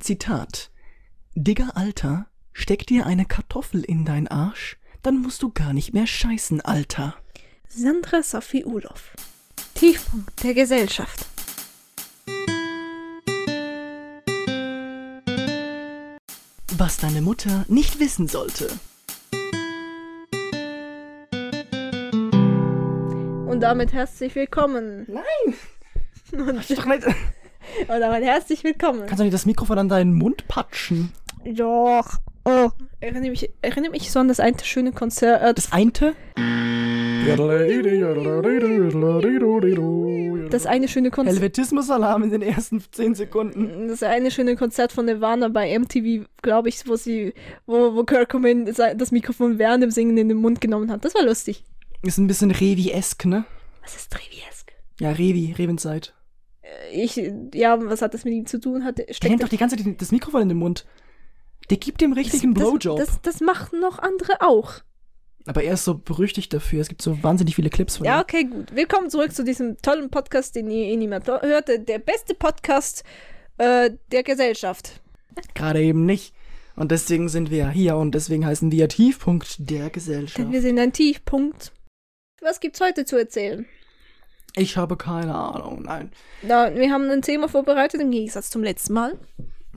Zitat. Digger Alter, steck dir eine Kartoffel in dein Arsch, dann musst du gar nicht mehr scheißen, Alter. Sandra Sophie Ulof. Tiefpunkt der Gesellschaft. Was deine Mutter nicht wissen sollte. Und damit herzlich willkommen. Nein! Und, Doch nicht. Und damit herzlich willkommen. Kannst du nicht das Mikrofon an deinen Mund patschen? Doch. Oh. Erinnere mich, erinnere mich so an das eine schöne Konzert. Äh, Das einte? das eine schöne Konzert. Helvetismus-Alarm in den ersten 10 Sekunden. Das eine schöne Konzert von Nirvana bei MTV, glaube ich, wo sie, wo, wo Kurt Cobain das Mikrofon während dem Singen in den Mund genommen hat. Das war lustig. Ist ein bisschen Revi-esk, ne? Was ist Treviesk? Ja, Revi, Revenzeit. Ich, ja, was hat das mit ihm zu tun? Hat, Der nimmt doch die ganze Zeit das Mikrofon in den Mund. Der gibt dem richtigen Blowjob. Das, das, das machen noch andere auch. Aber er ist so berüchtigt dafür. Es gibt so wahnsinnig viele Clips von Ja, ihm. okay, gut. Willkommen zurück zu diesem tollen Podcast, den ihr eh niemand hört. Der beste Podcast äh, der Gesellschaft. Gerade eben nicht. Und deswegen sind wir hier und deswegen heißen wir Tiefpunkt der Denn Gesellschaft. wir sind ein Tiefpunkt. Was gibt's heute zu erzählen? Ich habe keine Ahnung, nein. Na, wir haben ein Thema vorbereitet im Gegensatz zum letzten Mal.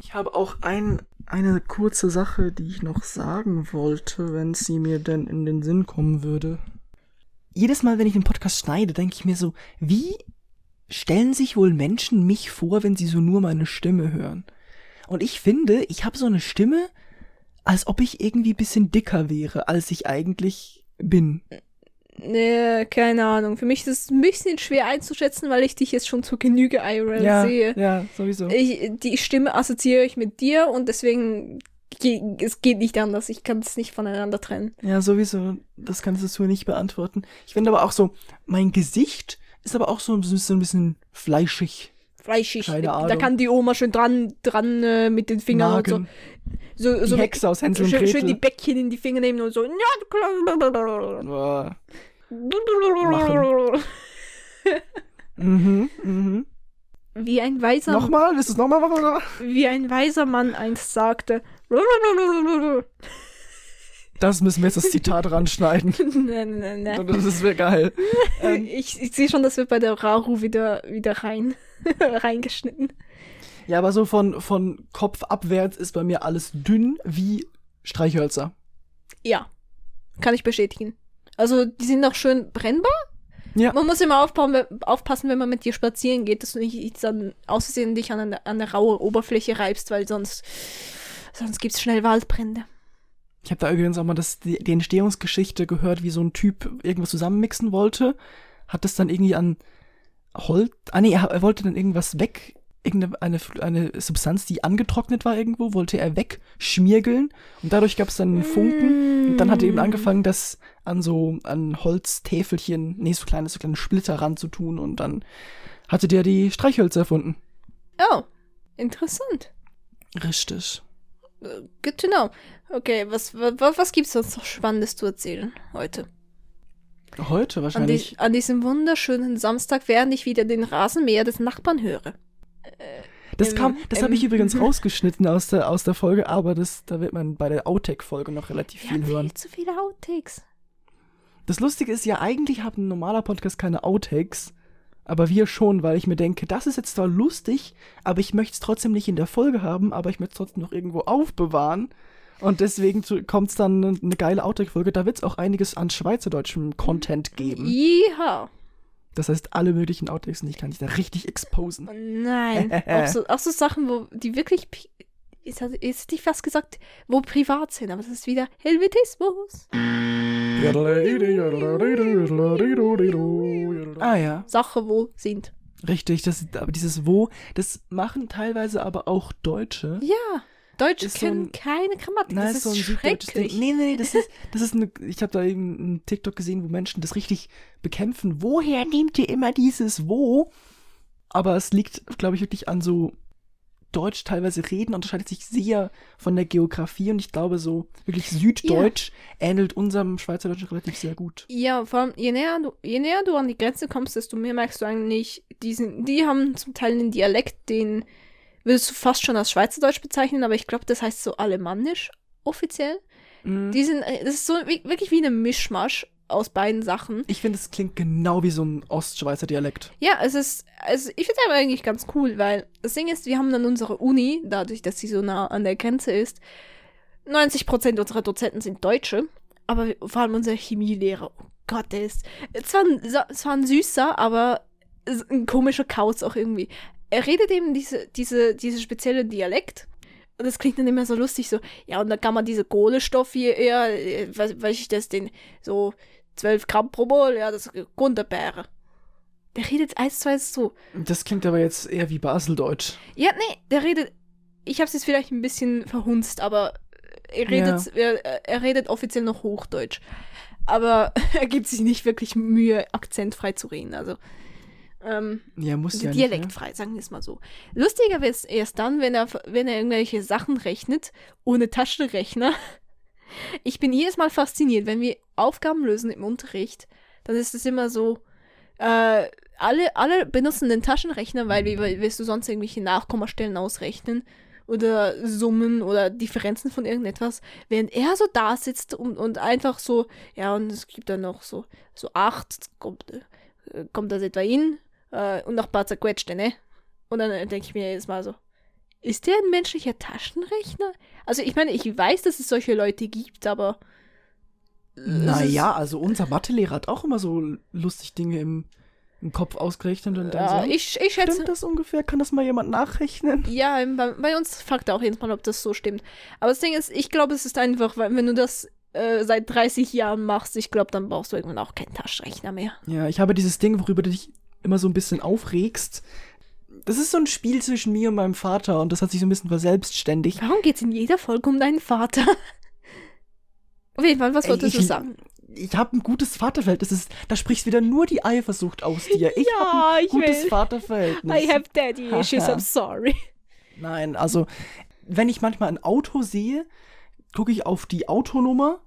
Ich habe auch ein, eine kurze Sache, die ich noch sagen wollte, wenn sie mir denn in den Sinn kommen würde. Jedes Mal, wenn ich den Podcast schneide, denke ich mir so, wie stellen sich wohl Menschen mich vor, wenn sie so nur meine Stimme hören? Und ich finde, ich habe so eine Stimme, als ob ich irgendwie ein bisschen dicker wäre, als ich eigentlich bin. Nee, keine Ahnung. Für mich ist es ein bisschen schwer einzuschätzen, weil ich dich jetzt schon zur Genüge IRL sehe. ja, sowieso. Ich, die Stimme assoziiere ich mit dir und deswegen ge es geht nicht anders. Ich kann es nicht voneinander trennen. Ja, sowieso. Das kannst du nicht beantworten. Ich finde aber auch so, mein Gesicht ist aber auch so, so ein bisschen fleischig. Fleischig. Keine Da Ahnung. kann die Oma schön dran, dran äh, mit den Fingern Nagen. und so. So, Die so Hexe aus Hänsel und schön, Gretel. schön die Bäckchen in die Finger nehmen und so. Mhm, mhm. Wie ein weiser Nochmal? Willst du es nochmal machen? wie ein weiser Mann einst sagte. Das müssen wir jetzt das Zitat ranschneiden. nein, nein, nein. Das wäre geil. Ähm, Ich, ich sehe schon, das wird bei der Raru wieder, wieder rein, reingeschnitten. ja, aber so von, von Kopf abwärts ist bei mir alles dünn wie Streichhölzer. Ja, kann ich bestätigen. Also, die sind auch schön brennbar. Ja. Man muss immer aufpassen, wenn- aufpassen, wenn man mit dir spazieren geht, dass du nicht dann aussehen dich an eine, an eine raue Oberfläche reibst, weil sonst, sonst gibt es schnell Waldbrände. Ich habe da übrigens auch mal das, die, die Entstehungsgeschichte gehört, wie so ein Typ irgendwas zusammenmixen wollte. Hat das dann irgendwie an Holz. Ah nee, er, er wollte dann irgendwas weg. Irgendeine eine, eine Substanz, die angetrocknet war irgendwo, wollte er wegschmiergeln. Und dadurch gab es dann einen Funken. Und dann hat er eben angefangen, das an so an Holztäfelchen, nee, so kleine, so kleine Splitter ranzutun. Und dann hatte der die Streichhölzer erfunden. Oh, interessant. Richtig. Äh, Good to know. Okay, was, was, was gibt's sonst noch Spannendes zu erzählen heute? Heute An, wahrscheinlich. die, an diesem wunderschönen Samstag, während ich wieder den Rasenmäher des Nachbarn höre. Das Ähm, kam, das habe ich übrigens rausgeschnitten aus der, aus der Folge, aber das, da wird man bei der Outtake-Folge noch relativ Wir viel haben hören. viel zu viele Outtakes. Das Lustige ist ja, eigentlich hat ein normaler Podcast keine Outtakes, aber wir schon, weil ich mir denke, das ist jetzt zwar lustig, aber ich möchte es trotzdem nicht in der Folge haben, aber ich möchte es trotzdem noch irgendwo aufbewahren. Und deswegen kommt es dann eine, geile Outtake-Folge. Da wird es auch einiges an schweizerdeutschem Content geben. Ja. Das heißt, alle möglichen Outtakes, und ich kann dich da richtig exposen. Nein. auch, so, auch so Sachen, wo die wirklich. jetzt hätte ich fast gesagt, wo privat sind, aber das ist wieder Helvetismus. Ah ja. Sache, wo sind. Richtig, das, aber dieses Wo, das machen teilweise aber auch Deutsche. Ja. Deutsche Ist so kennen ein- keine Grammatik. Nein, das ist so ein süddeutsches Ding. schrecklich. Nee, nee, das ist, das ist eine, ich habe da eben einen TikTok gesehen, wo Menschen das richtig bekämpfen. Woher nehmt ihr immer dieses Wo? Aber es liegt, glaube ich, wirklich an so Deutsch teilweise reden, unterscheidet sich sehr von der Geografie und ich glaube, so wirklich Süddeutsch ähnelt unserem Schweizerdeutsch relativ sehr gut. Ja, vor allem, je näher, du, je näher du an die Grenze kommst, desto mehr merkst du eigentlich, die, sind, die haben zum Teil einen Dialekt, den würdest du fast schon als Schweizerdeutsch bezeichnen, aber ich glaube, das heißt so alemannisch offiziell. Mhm. Die sind, äh, das ist so wie, wirklich wie eine Mischmasch aus beiden Sachen. Ich finde, es klingt genau wie so ein Ostschweizer Dialekt. Ja, es ist, also ich finde es aber eigentlich ganz cool, weil das Ding ist, wir haben dann unsere Uni, dadurch, dass sie so nah an der Grenze ist, 90% unserer Dozenten sind Deutsche, aber wir- vor allem unser Chemielehrer, oh Gott, der ist, zwar ein, zwar ein süßer, aber ein komischer Kauz auch irgendwie. Er redet eben diese, diese, diese spezielle Dialekt. Und das klingt dann immer so lustig, so, ja, und dann kann man diese Kohlenstoff hier eher, äh, weiß, weiß ich das, den, so 12 Gramm pro Mol, ja, das ist Gunderbeere. Der redet eins zu eins so. Das klingt aber jetzt eher wie Baseldeutsch. Ja, nee, der redet. Ich habe es jetzt vielleicht ein bisschen verhunzt, aber er redet, er, er redet offiziell noch Hochdeutsch. Aber er gibt sich nicht wirklich Mühe, akzentfrei zu reden. Also ähm, Ja, muss ja nicht. Ne? dialektfrei, sagen wir es mal so. Lustiger wird es erst dann, wenn er, wenn er irgendwelche Sachen rechnet, ohne Taschenrechner. Ich bin jedes Mal fasziniert, wenn wir Aufgaben lösen im Unterricht, dann ist es immer so, äh, alle, alle benutzen den Taschenrechner, weil wie willst du sonst irgendwelche Nachkommastellen ausrechnen oder Summen oder Differenzen von irgendetwas, während er so da sitzt und, und einfach so, ja, und es gibt dann noch so, so acht, kommt, äh, kommt das etwa hin äh, und noch ein paar zerquetschte, ne? Und dann äh, denke ich mir jedes Mal so, ist der ein menschlicher Taschenrechner? Also ich meine, ich weiß, dass es solche Leute gibt, aber Naja, also unser Mathelehrer hat auch immer so lustig Dinge im, im Kopf ausgerechnet und dann ja, so. ich, ich schätze, Stimmt das ungefähr? Kann das mal jemand nachrechnen? Ja, bei, bei uns fragt er auch jedes Mal, ob das so stimmt. Aber das Ding ist, ich glaube, es ist einfach, weil wenn du das äh, seit 30 Jahren machst, ich glaube, dann brauchst du irgendwann auch keinen Taschenrechner mehr. Ja, ich habe dieses Ding, worüber du dich immer so ein bisschen aufregst. Das ist so ein Spiel zwischen mir und meinem Vater und das hat sich so ein bisschen verselbstständigt. Warum geht es in jeder Folge um deinen Vater? Auf jeden Fall, was wolltest du sagen? Ich habe ein gutes Vaterverhältnis. Das ist, da spricht wieder nur die Eifersucht aus dir. Ich Ja, habe ein ich gutes will. Vaterverhältnis. I have daddy issues, I'm sorry. Nein, also wenn ich manchmal ein Auto sehe, gucke ich auf die Autonummer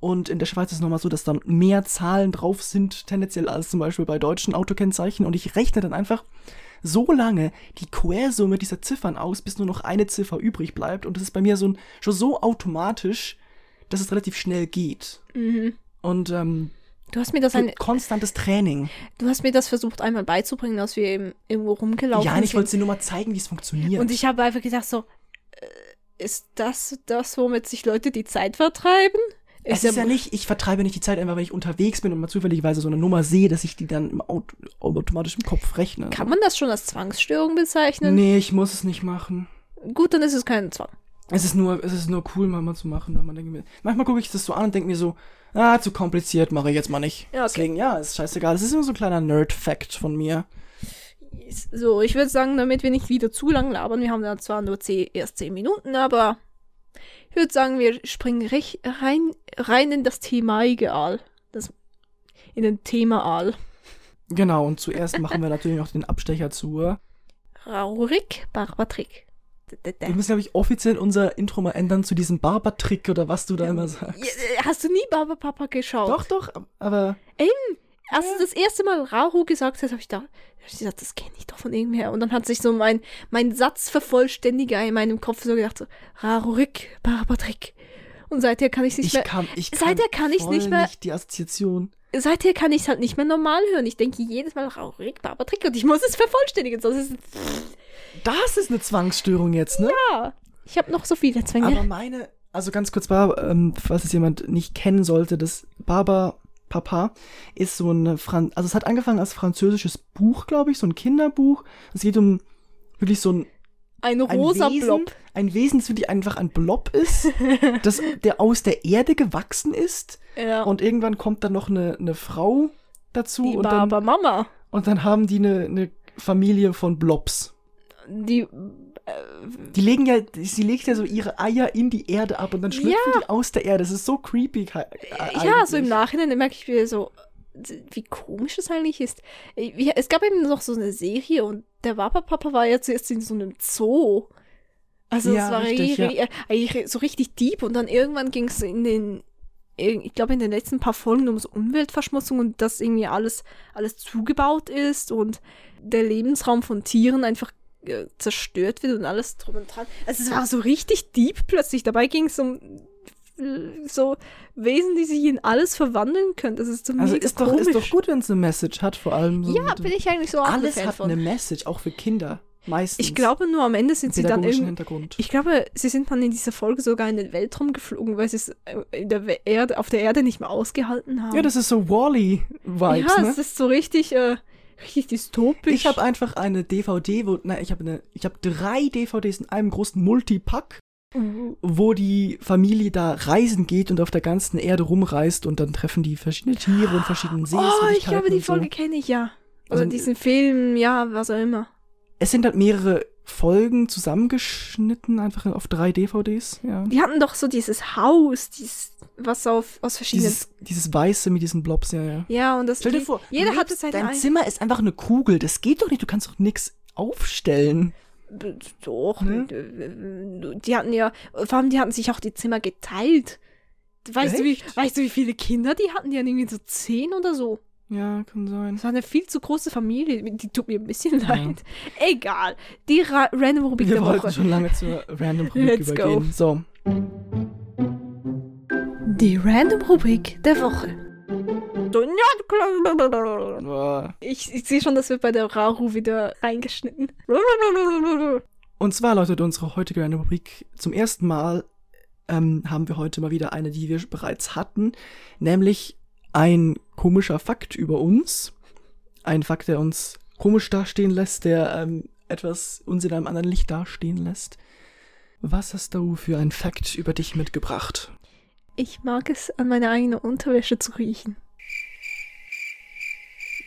und in der Schweiz ist es nochmal so, dass dann mehr Zahlen drauf sind, tendenziell als zum Beispiel bei deutschen Autokennzeichen und ich rechne dann einfach so lange die Quersumme dieser Ziffern aus, bis nur noch eine Ziffer übrig bleibt und das ist bei mir so ein, schon so automatisch, dass es relativ schnell geht. Mhm. Und ähm, Du hast mir das ein, konstantes Training. du hast mir das versucht einmal beizubringen, als wir eben irgendwo rumgelaufen Ja, und ich sind. wollte dir nur mal zeigen, wie es funktioniert. Und ich habe einfach gedacht so, äh, ist das das, womit sich Leute die Zeit vertreiben? Es ist ja nicht, ich vertreibe nicht die Zeit einfach, wenn ich unterwegs bin und mal zufälligerweise so eine Nummer sehe, dass ich die dann im Auto, automatisch im Kopf rechne. Kann man das schon als Zwangsstörung bezeichnen? Nee, ich muss es nicht machen. Gut, dann ist es kein Zwang. Es ist nur, es ist nur cool, mal, mal zu machen, weil man denkt mir, manchmal gucke ich das so an und denke mir so, ah, zu kompliziert, mache ich jetzt mal nicht. Ja, okay. Deswegen, ja, ist scheißegal. Es ist immer so ein kleiner Nerd-Fact von mir. So, ich würde sagen, damit wir nicht wieder zu lang labern, wir haben ja zwar nur zehn, erst zehn Minuten, aber ich würde sagen, wir springen rein, rein in das Thema Egal. Das, in den Thema Aal. Genau, und zuerst machen wir natürlich noch den Abstecher zur. Raurik Barbatrick. Wir müssen, glaube ich, offiziell unser Intro mal ändern zu diesem Barbertrick oder was du da immer sagst. Hast du nie Baba Papa geschaut? Doch, doch, aber Als du das erste Mal Rahu gesagt hast, habe ich da hab ich gesagt, das kenne ich doch von irgendwoher. Und dann hat sich so mein, mein Satzvervollständiger in meinem Kopf so gedacht, so, Rarurik, Barbatrick. Und seither kann ich es nicht ich mehr, kann, ich kann, Seither kann ich's voll nicht mehr- die Assoziation. seither kann ich es halt nicht mehr normal hören. Ich denke jedes Mal Rarurik, Barbatrick und ich muss es vervollständigen, sonst ist es, Das ist eine Zwangsstörung jetzt, ne? ja. Ich habe noch so viele Zwänge. Aber meine, also ganz kurz, Barber, ähm, falls es jemand nicht kennen sollte, das Barber Papa ist so ein Fran also es hat angefangen als französisches Buch, glaube ich, so ein Kinderbuch. Es geht um wirklich so ein, ein ein rosa Wesen, Blob. ein Wesen, das wirklich einfach ein Blob ist, das, der aus der Erde gewachsen ist. Ja. Und irgendwann kommt dann noch eine, eine Frau dazu die und dann, Barber Mama. und dann haben die eine, eine Familie von Blobs. Die, Die legen ja, sie legt ja so ihre Eier in die Erde ab und dann schlüpfen die aus der Erde. Das ist so creepy. äh, Ja, so im eigentlich. Nachhinein merke ich wieder so, wie komisch das eigentlich ist. Es gab eben noch so eine Serie und der Wapapapa war ja zuerst in so einem Zoo. Also Ja, es war richtig, ri- ri- eigentlich so richtig deep und dann irgendwann ging es in den, ich glaube in den letzten paar Folgen um so Umweltverschmutzung und dass irgendwie alles, alles zugebaut ist und der Lebensraum von Tieren einfach äh, zerstört wird und alles drum und dran. Also es war so richtig deep plötzlich. Dabei ging es um äh, so Wesen, die sich in alles verwandeln können. Das ist so Also mega ist doch, ist doch gut, wenn es eine Message hat, vor allem so. Ja, bin ich eigentlich so Alles Fan hat von. eine Message, auch für Kinder. Meistens. Ich glaube nur am Ende sind sie dann irgendwie. Hintergrund. Ich glaube, sie sind dann in dieser Folge sogar in den Weltraum geflogen, weil sie es äh, in der Erde, auf der Erde nicht mehr ausgehalten haben. ja, das ist so Wally-Vibes, ja, ne? es ist so richtig, äh, richtig dystopisch. Ich habe einfach eine DVD, wo, nein, ich habe eine, ich habe drei DVDs in einem großen Multipack, Uh, wo die Familie da reisen geht und auf der ganzen Erde rumreist und dann treffen die verschiedene Tiere und verschiedene Oh, Sehenswürdigkeiten. ich glaube, die und so. Folge kenne ich ja. Oder Also, diesen Film, ja, was auch immer. Es sind halt mehrere Folgen zusammengeschnitten, einfach auf drei DVDs, ja. Die hatten doch so dieses Haus, dieses, was auf, aus verschiedenen. Dieses, dieses Weiße mit diesen Blobs, ja, ja. ja, und das. Stell dir vor, jeder lebst- seine dein ein- Zimmer ist einfach eine Kugel. Das geht doch nicht. Du kannst doch nichts aufstellen. Doch, äh, die hatten ja, vor allem die hatten sich auch die Zimmer geteilt. Weißt du, wie, weißt du, wie viele Kinder die hatten? Die hatten irgendwie so zehn oder so. Ja, kann sein. Das war eine viel zu große Familie. Die tut mir ein bisschen leid. Egal. Die Ra Random Rubik Wir der wollten Woche. schon lange zur Random Rubrik Let's go. übergehen. So. Die Random Rubrik der Woche. Ja. Ich, ich sehe schon, das wird bei der Raru wieder reingeschnitten. Und zwar, Leute, unsere heutige Random Rubrik zum ersten Mal ähm, haben wir heute mal wieder eine, die wir bereits hatten, nämlich ein komischer Fakt über uns. Ein Fakt, der uns komisch dastehen lässt, der ähm, etwas uns in einem anderen Licht dastehen lässt. Was hast du für ein Fakt über dich mitgebracht? Ich mag es, an meiner eigenen Unterwäsche zu riechen.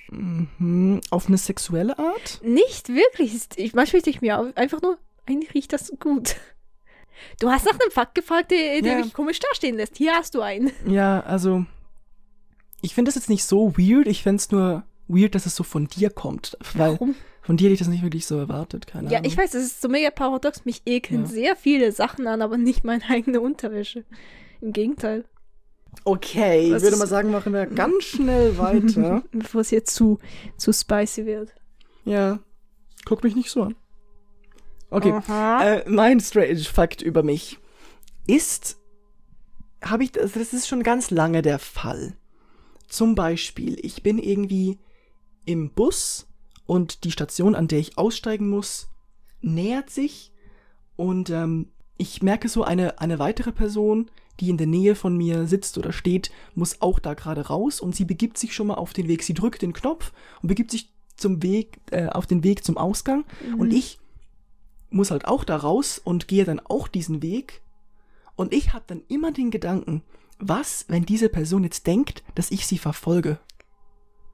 Mhm. Auf eine sexuelle Art? Nicht wirklich. Ich, manchmal denke ich mir einfach nur, eigentlich riecht das gut. Du hast nach einem Fakt gefragt, der, der Ja. mich komisch dastehen lässt. Hier hast du einen. Ja, also ich finde das jetzt nicht so weird. Ich fände es nur weird, dass es so von dir kommt. Weil Warum? von dir hätte ich das nicht wirklich so erwartet. Keine Ja, Ahnung. ich weiß, es ist so mega paradox. Mich ekeln Ja. sehr viele Sachen an, aber nicht meine eigene Unterwäsche. Im Gegenteil. Okay, ich Was würde ist- mal sagen, machen wir ganz schnell weiter. Bevor es jetzt zu, zu spicy wird. ja, guck mich nicht so an. Okay, äh, mein Strange Fact über mich ist, habe ich, das das ist schon ganz lange der Fall. Zum Beispiel, ich bin irgendwie im Bus und die Station, an der ich aussteigen muss, nähert sich und ähm, ich merke so, eine, eine weitere Person, die in der Nähe von mir sitzt oder steht, muss auch da gerade raus und sie begibt sich schon mal auf den Weg. Sie drückt den Knopf und begibt sich zum Weg, äh, auf den Weg zum Ausgang und Mhm. ich muss halt auch da raus und gehe dann auch diesen Weg. Und ich habe dann immer den Gedanken, was, wenn diese Person jetzt denkt, dass ich sie verfolge?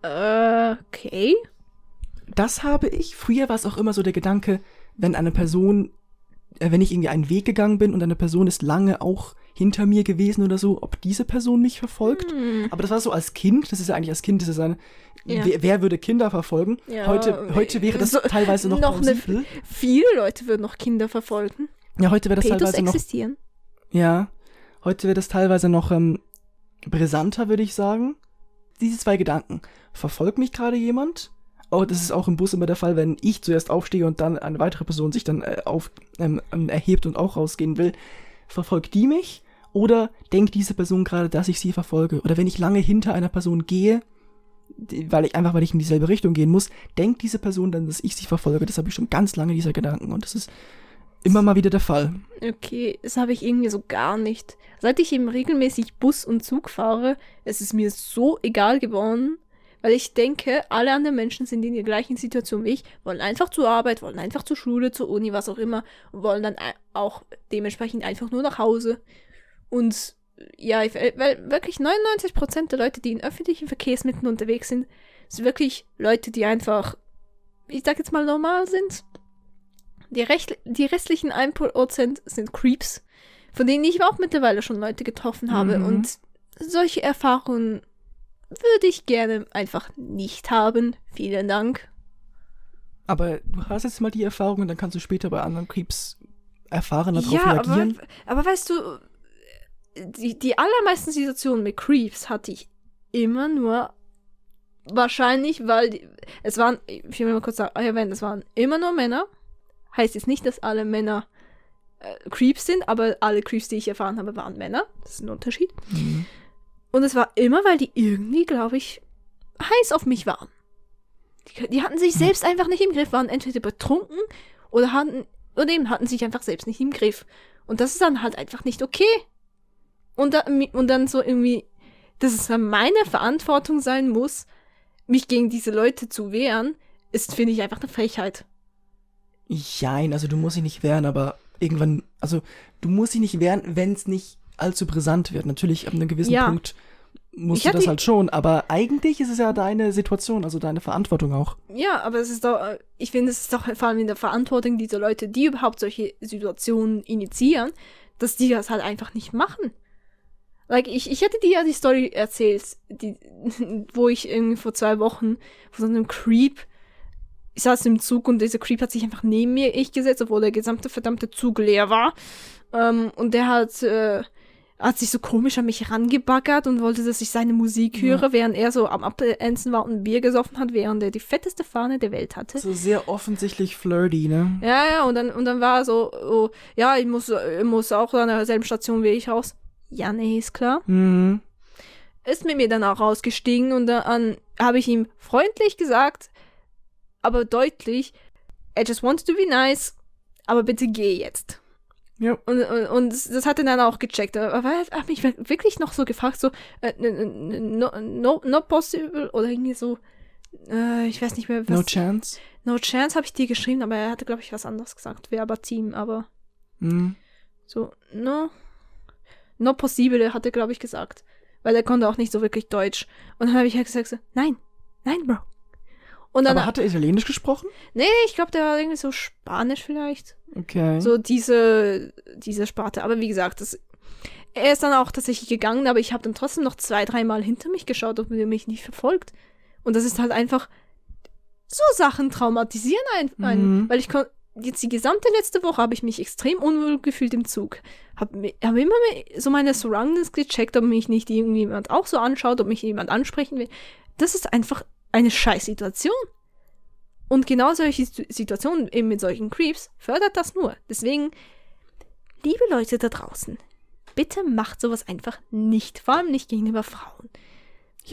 Äh, okay. Das habe ich. Früher war es auch immer so der Gedanke, wenn eine Person, äh, wenn ich irgendwie einen Weg gegangen bin und eine Person ist lange auch hinter mir gewesen oder so, ob diese Person mich verfolgt. Hm. Aber das war so als Kind, das ist ja eigentlich als Kind, das ist eine, Ja. wer, wer würde Kinder verfolgen? Ja, heute, heute wäre das so- teilweise noch, noch eine-. Viele Leute würden noch Kinder verfolgen. Ja, heute wäre das Pedos teilweise noch existieren. Ja, heute wird es teilweise noch ähm, brisanter, würde ich sagen. Diese zwei Gedanken. Verfolgt mich gerade jemand? Oh, das ist auch im Bus immer der Fall, wenn ich zuerst aufstehe und dann eine weitere Person sich dann äh, auf, ähm, ähm, erhebt und auch rausgehen will. Verfolgt die mich? Oder denkt diese Person gerade, dass ich sie verfolge? Oder wenn ich lange hinter einer Person gehe, weil ich einfach, weil ich in dieselbe Richtung gehen muss, denkt diese Person dann, dass ich sie verfolge? Das habe ich schon ganz lange, dieser Gedanken. Und das ist immer mal wieder der Fall. Okay, das habe ich irgendwie so gar nicht. Seit ich eben regelmäßig Bus und Zug fahre, es ist mir so egal geworden, weil ich denke, alle anderen Menschen sind in der gleichen Situation wie ich, wollen einfach zur Arbeit, wollen einfach zur Schule, zur Uni, was auch immer, und wollen dann auch dementsprechend einfach nur nach Hause. Und ja, ich, weil wirklich 99% der Leute, die in öffentlichen Verkehrsmitteln unterwegs sind, sind wirklich Leute, die einfach, ich sag jetzt mal, normal sind. Die, recht, die restlichen 1% sind Creeps, von denen ich auch mittlerweile schon Leute getroffen habe. Mhm. Und solche Erfahrungen würde ich gerne einfach nicht haben. Vielen Dank. Aber du hast jetzt mal die Erfahrung und dann kannst du später bei anderen Creeps erfahren, darauf ja, aber, reagieren. aber weißt du, die, die allermeisten Situationen mit Creeps hatte ich immer nur wahrscheinlich, weil die, es waren, ich will mal kurz sagen, erwähnen, es waren immer nur Männer, Heißt jetzt nicht, dass alle Männer äh, Creeps sind, aber alle Creeps, die ich erfahren habe, waren Männer. Das ist ein Unterschied. Mhm. Und es war immer, weil die irgendwie, glaube ich, heiß auf mich waren. Die, die hatten sich selbst einfach nicht im Griff, waren entweder betrunken oder hatten, oder eben hatten sich einfach selbst nicht im Griff. Und das ist dann halt einfach nicht okay. Und, da, und dann so irgendwie, dass es dann meine Verantwortung sein muss, mich gegen diese Leute zu wehren, ist, finde ich, einfach eine Frechheit. Jein, also du musst dich nicht wehren, aber irgendwann, also du musst dich nicht wehren, wenn es nicht allzu brisant wird. Natürlich ab einem gewissen Ja. Punkt musst Ich du das halt schon, aber eigentlich ist es ja deine Situation, also deine Verantwortung auch. Ja, aber es ist doch, äh, ich finde, es ist doch vor allem in der Verantwortung dieser Leute, die überhaupt solche Situationen initiieren, dass die das halt einfach nicht machen. Like, ich, ich hätte dir ja die Story erzählt, die, wo ich irgendwie vor zwei Wochen von so einem Creep, ich saß im Zug und dieser Creep hat sich einfach neben mir ich gesetzt, obwohl der gesamte verdammte Zug leer war. Ähm, und der hat, äh, hat sich so komisch an mich herangebaggert und wollte, dass ich seine Musik höre, während er so am Abänzen war und ein Bier gesoffen hat, während er die fetteste Fahne der Welt hatte. So sehr offensichtlich flirty, ne? Ja, ja, und dann, und dann war er so, oh, ja, ich muss, ich muss auch an derselben Station wie ich raus. Ja, nee, ist klar. Mhm. Ist mit mir dann auch rausgestiegen und dann habe ich ihm freundlich gesagt, aber deutlich, I just want to be nice, aber bitte geh jetzt. Ja. Und, und, und das hat er dann auch gecheckt. Aber er hat mich wirklich noch so gefragt, so, äh, no, no, no possible oder irgendwie so, äh, ich weiß nicht mehr, was. No chance. No chance habe ich dir geschrieben, aber er hatte, glaube ich, was anderes gesagt. Verbatim, aber Mhm. so, no, no possible hat er, glaube ich, gesagt. Weil er konnte auch nicht so wirklich Deutsch. Und dann habe ich halt gesagt, so, nein, nein, Bro. Und dann, Aber hat er Italienisch gesprochen? nee, ich glaube, der war irgendwie so Spanisch vielleicht. Okay. So diese, diese Sparte. Aber wie gesagt, das, er ist dann auch tatsächlich gegangen, aber ich habe dann trotzdem noch zwei, dreimal hinter mich geschaut, ob er mich nicht verfolgt. Und das ist halt einfach, so Sachen traumatisieren ein- einen. Mhm. Weil ich kon jetzt die gesamte letzte Woche habe ich mich extrem unwohl gefühlt im Zug. Habe hab immer mehr so meine Surroundings gecheckt, ob mich nicht irgendjemand auch so anschaut, ob mich jemand ansprechen will. Das ist einfach eine Scheißsituation. Und genau solche Situ- Situationen eben mit solchen Creeps fördert das nur. Deswegen, liebe Leute da draußen, bitte macht sowas einfach nicht. Vor allem nicht gegenüber Frauen.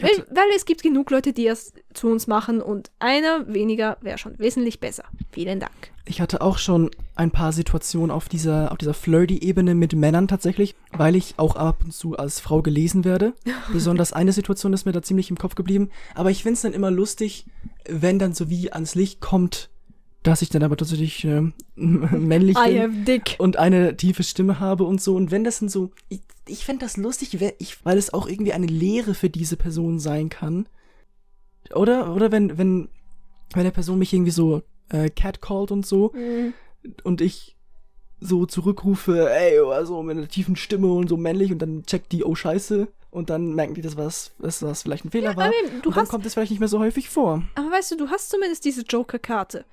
Weil, hatte, weil es gibt genug Leute, die es zu uns machen und einer weniger wäre schon wesentlich besser. Vielen Dank. ich hatte auch schon ein paar Situationen auf dieser, auf dieser Flirty-Ebene mit Männern tatsächlich, weil ich auch ab und zu als Frau gelesen werde. Besonders eine Situation ist mir da ziemlich im Kopf geblieben. Aber ich find's dann immer lustig, wenn dann so wie ans Licht kommt, dass ich dann aber tatsächlich äh, männlich I bin. und eine tiefe Stimme habe und so. Und wenn das dann so, ich, ich fände das lustig, weil es auch irgendwie eine Lehre für diese Person sein kann. Oder, oder wenn, wenn, wenn eine Person mich irgendwie so äh, catcallt und so und ich so zurückrufe, ey, also mit einer tiefen Stimme und so männlich und dann checkt die, oh scheiße. Und dann merken die, dass was, dass das vielleicht ein Fehler war. aber du und dann hast- kommt es vielleicht nicht mehr so häufig vor. Aber weißt du, du hast zumindest diese Joker-Karte.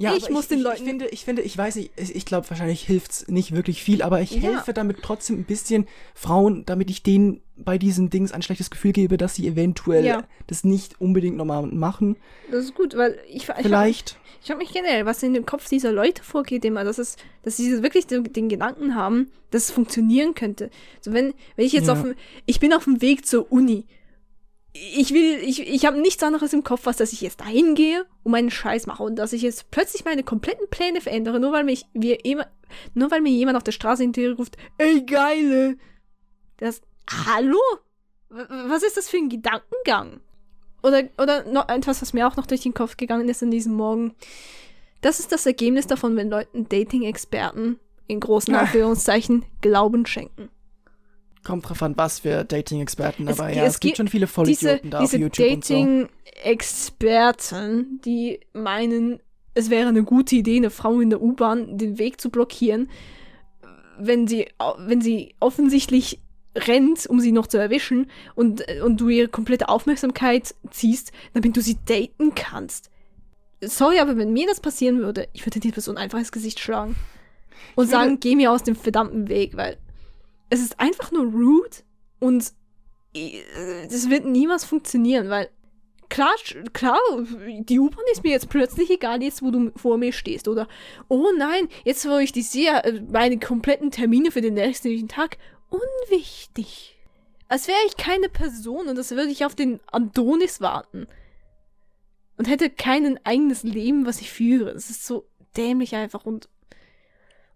Ja, Ich muss ich, den Leuten- Ich finde, ich finde, ich weiß nicht, ich, glaube, wahrscheinlich hilft's nicht wirklich viel, aber ich Ja. helfe damit trotzdem ein bisschen Frauen, damit ich denen bei diesen Dings ein schlechtes Gefühl gebe, dass sie eventuell Ja. das nicht unbedingt nochmal machen. Das ist gut, weil ich, ich Vielleicht. Ich frage mich generell, was in dem Kopf dieser Leute vorgeht, immer, dass es, dass sie wirklich den, den Gedanken haben, dass es funktionieren könnte. So wenn, wenn ich jetzt Ja. auf dem, ich bin auf dem Weg zur Uni. Ich will, ich, ich habe nichts anderes im Kopf, als dass ich jetzt dahin gehe und meinen Scheiß mache und dass ich jetzt plötzlich meine kompletten Pläne verändere, nur weil mich, wir immer, nur weil mir jemand auf der Straße hinterher ruft, ey geile. Das, hallo? Was ist das für ein Gedankengang? Oder, oder noch etwas, was mir auch noch durch den Kopf gegangen ist an diesem Morgen. Das ist das Ergebnis davon, wenn Leuten Dating-Experten in großen. Anführungszeichen Glauben schenken. Kommt drauf an, was für Dating-Experten, Es- aber ja, es es, gibt gibt schon viele Diese, Vollidioten da auf diese YouTube und so. Dating-Experten, die meinen, es wäre eine gute Idee, eine Frau in der U-Bahn den Weg zu blockieren, wenn sie, wenn sie offensichtlich rennt, um sie noch zu erwischen und, und du ihre komplette Aufmerksamkeit ziehst, damit du sie daten kannst. Sorry, aber wenn mir das passieren würde, ich würde die Person einfach ins Gesicht schlagen und sagen, geh mir aus dem verdammten Weg, weil es ist einfach nur rude und äh, das wird niemals funktionieren, weil klar, klar, die U-Bahn ist mir jetzt plötzlich egal, jetzt wo du vor mir stehst. Oder, oh nein, jetzt wo ich die sehe, äh, meine kompletten Termine für den nächsten Tag, unwichtig. Als wäre ich keine Person und als würde ich auf den Adonis warten. Und hätte kein eigenes Leben, was ich führe. Das ist so dämlich einfach und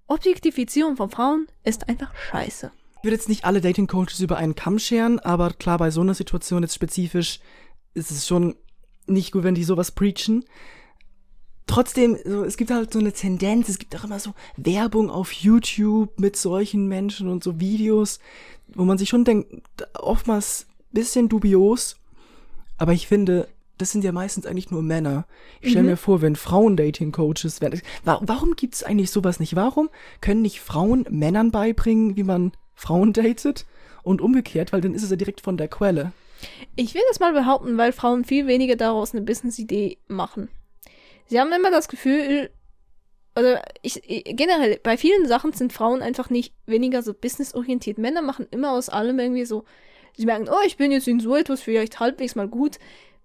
Objektifizierung von Frauen ist einfach scheiße. Ich würde jetzt nicht alle Dating Coaches über einen Kamm scheren, aber klar, bei so einer Situation jetzt spezifisch ist es schon nicht gut, wenn die sowas preachen. Trotzdem, so, es gibt halt so eine Tendenz, es gibt auch immer so Werbung auf YouTube mit solchen Menschen und so Videos, wo man sich schon denkt, oftmals bisschen dubios, aber ich finde, das sind ja meistens eigentlich nur Männer. Ich stelle Mhm. mir vor, wenn Frauen Dating-Coaches werden. Wa warum gibt es eigentlich sowas nicht? Warum können nicht Frauen Männern beibringen, wie man Frauen datet? Und umgekehrt, weil dann ist es ja direkt von der Quelle. Ich will das mal behaupten, weil Frauen viel weniger daraus eine Business-Idee machen. Sie haben immer das Gefühl, oder ich, ich- generell, bei vielen Sachen sind Frauen einfach nicht weniger so businessorientiert. Männer machen immer aus allem irgendwie so, sie merken, oh, ich bin jetzt in so etwas vielleicht halbwegs mal gut.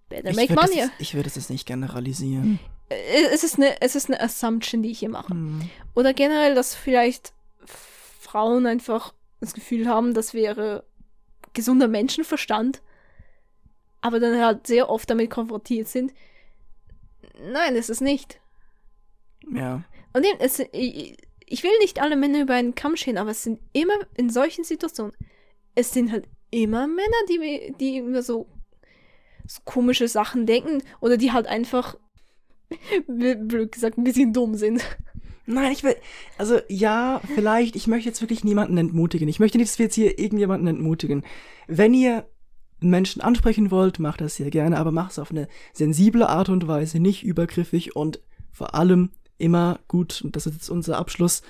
Better Ich make würde money. das, ich würd das jetzt nicht generalisieren. Äh, Es ist, eine, es ist eine Assumption, die ich hier mache. Hm. Oder generell, dass vielleicht Frauen einfach das Gefühl haben, das wäre gesunder Menschenverstand, aber dann halt sehr oft damit konfrontiert sind. Nein, es ist nicht. Ja. Und eben, es, ich, ich will nicht alle Männer über einen Kamm scheren, aber es sind immer in solchen Situationen, es sind halt immer Männer, die, die immer so, so komische Sachen denken oder die halt einfach, blöd gesagt, ein bisschen dumm sind. Nein, ich will. Also ja, vielleicht, ich möchte jetzt wirklich niemanden entmutigen. Ich möchte nicht, dass wir jetzt hier irgendjemanden entmutigen. Wenn ihr Menschen ansprechen wollt, macht das sehr gerne, aber macht es auf eine sensible Art und Weise, nicht übergriffig und vor allem immer gut, und das ist jetzt unser Abschluss,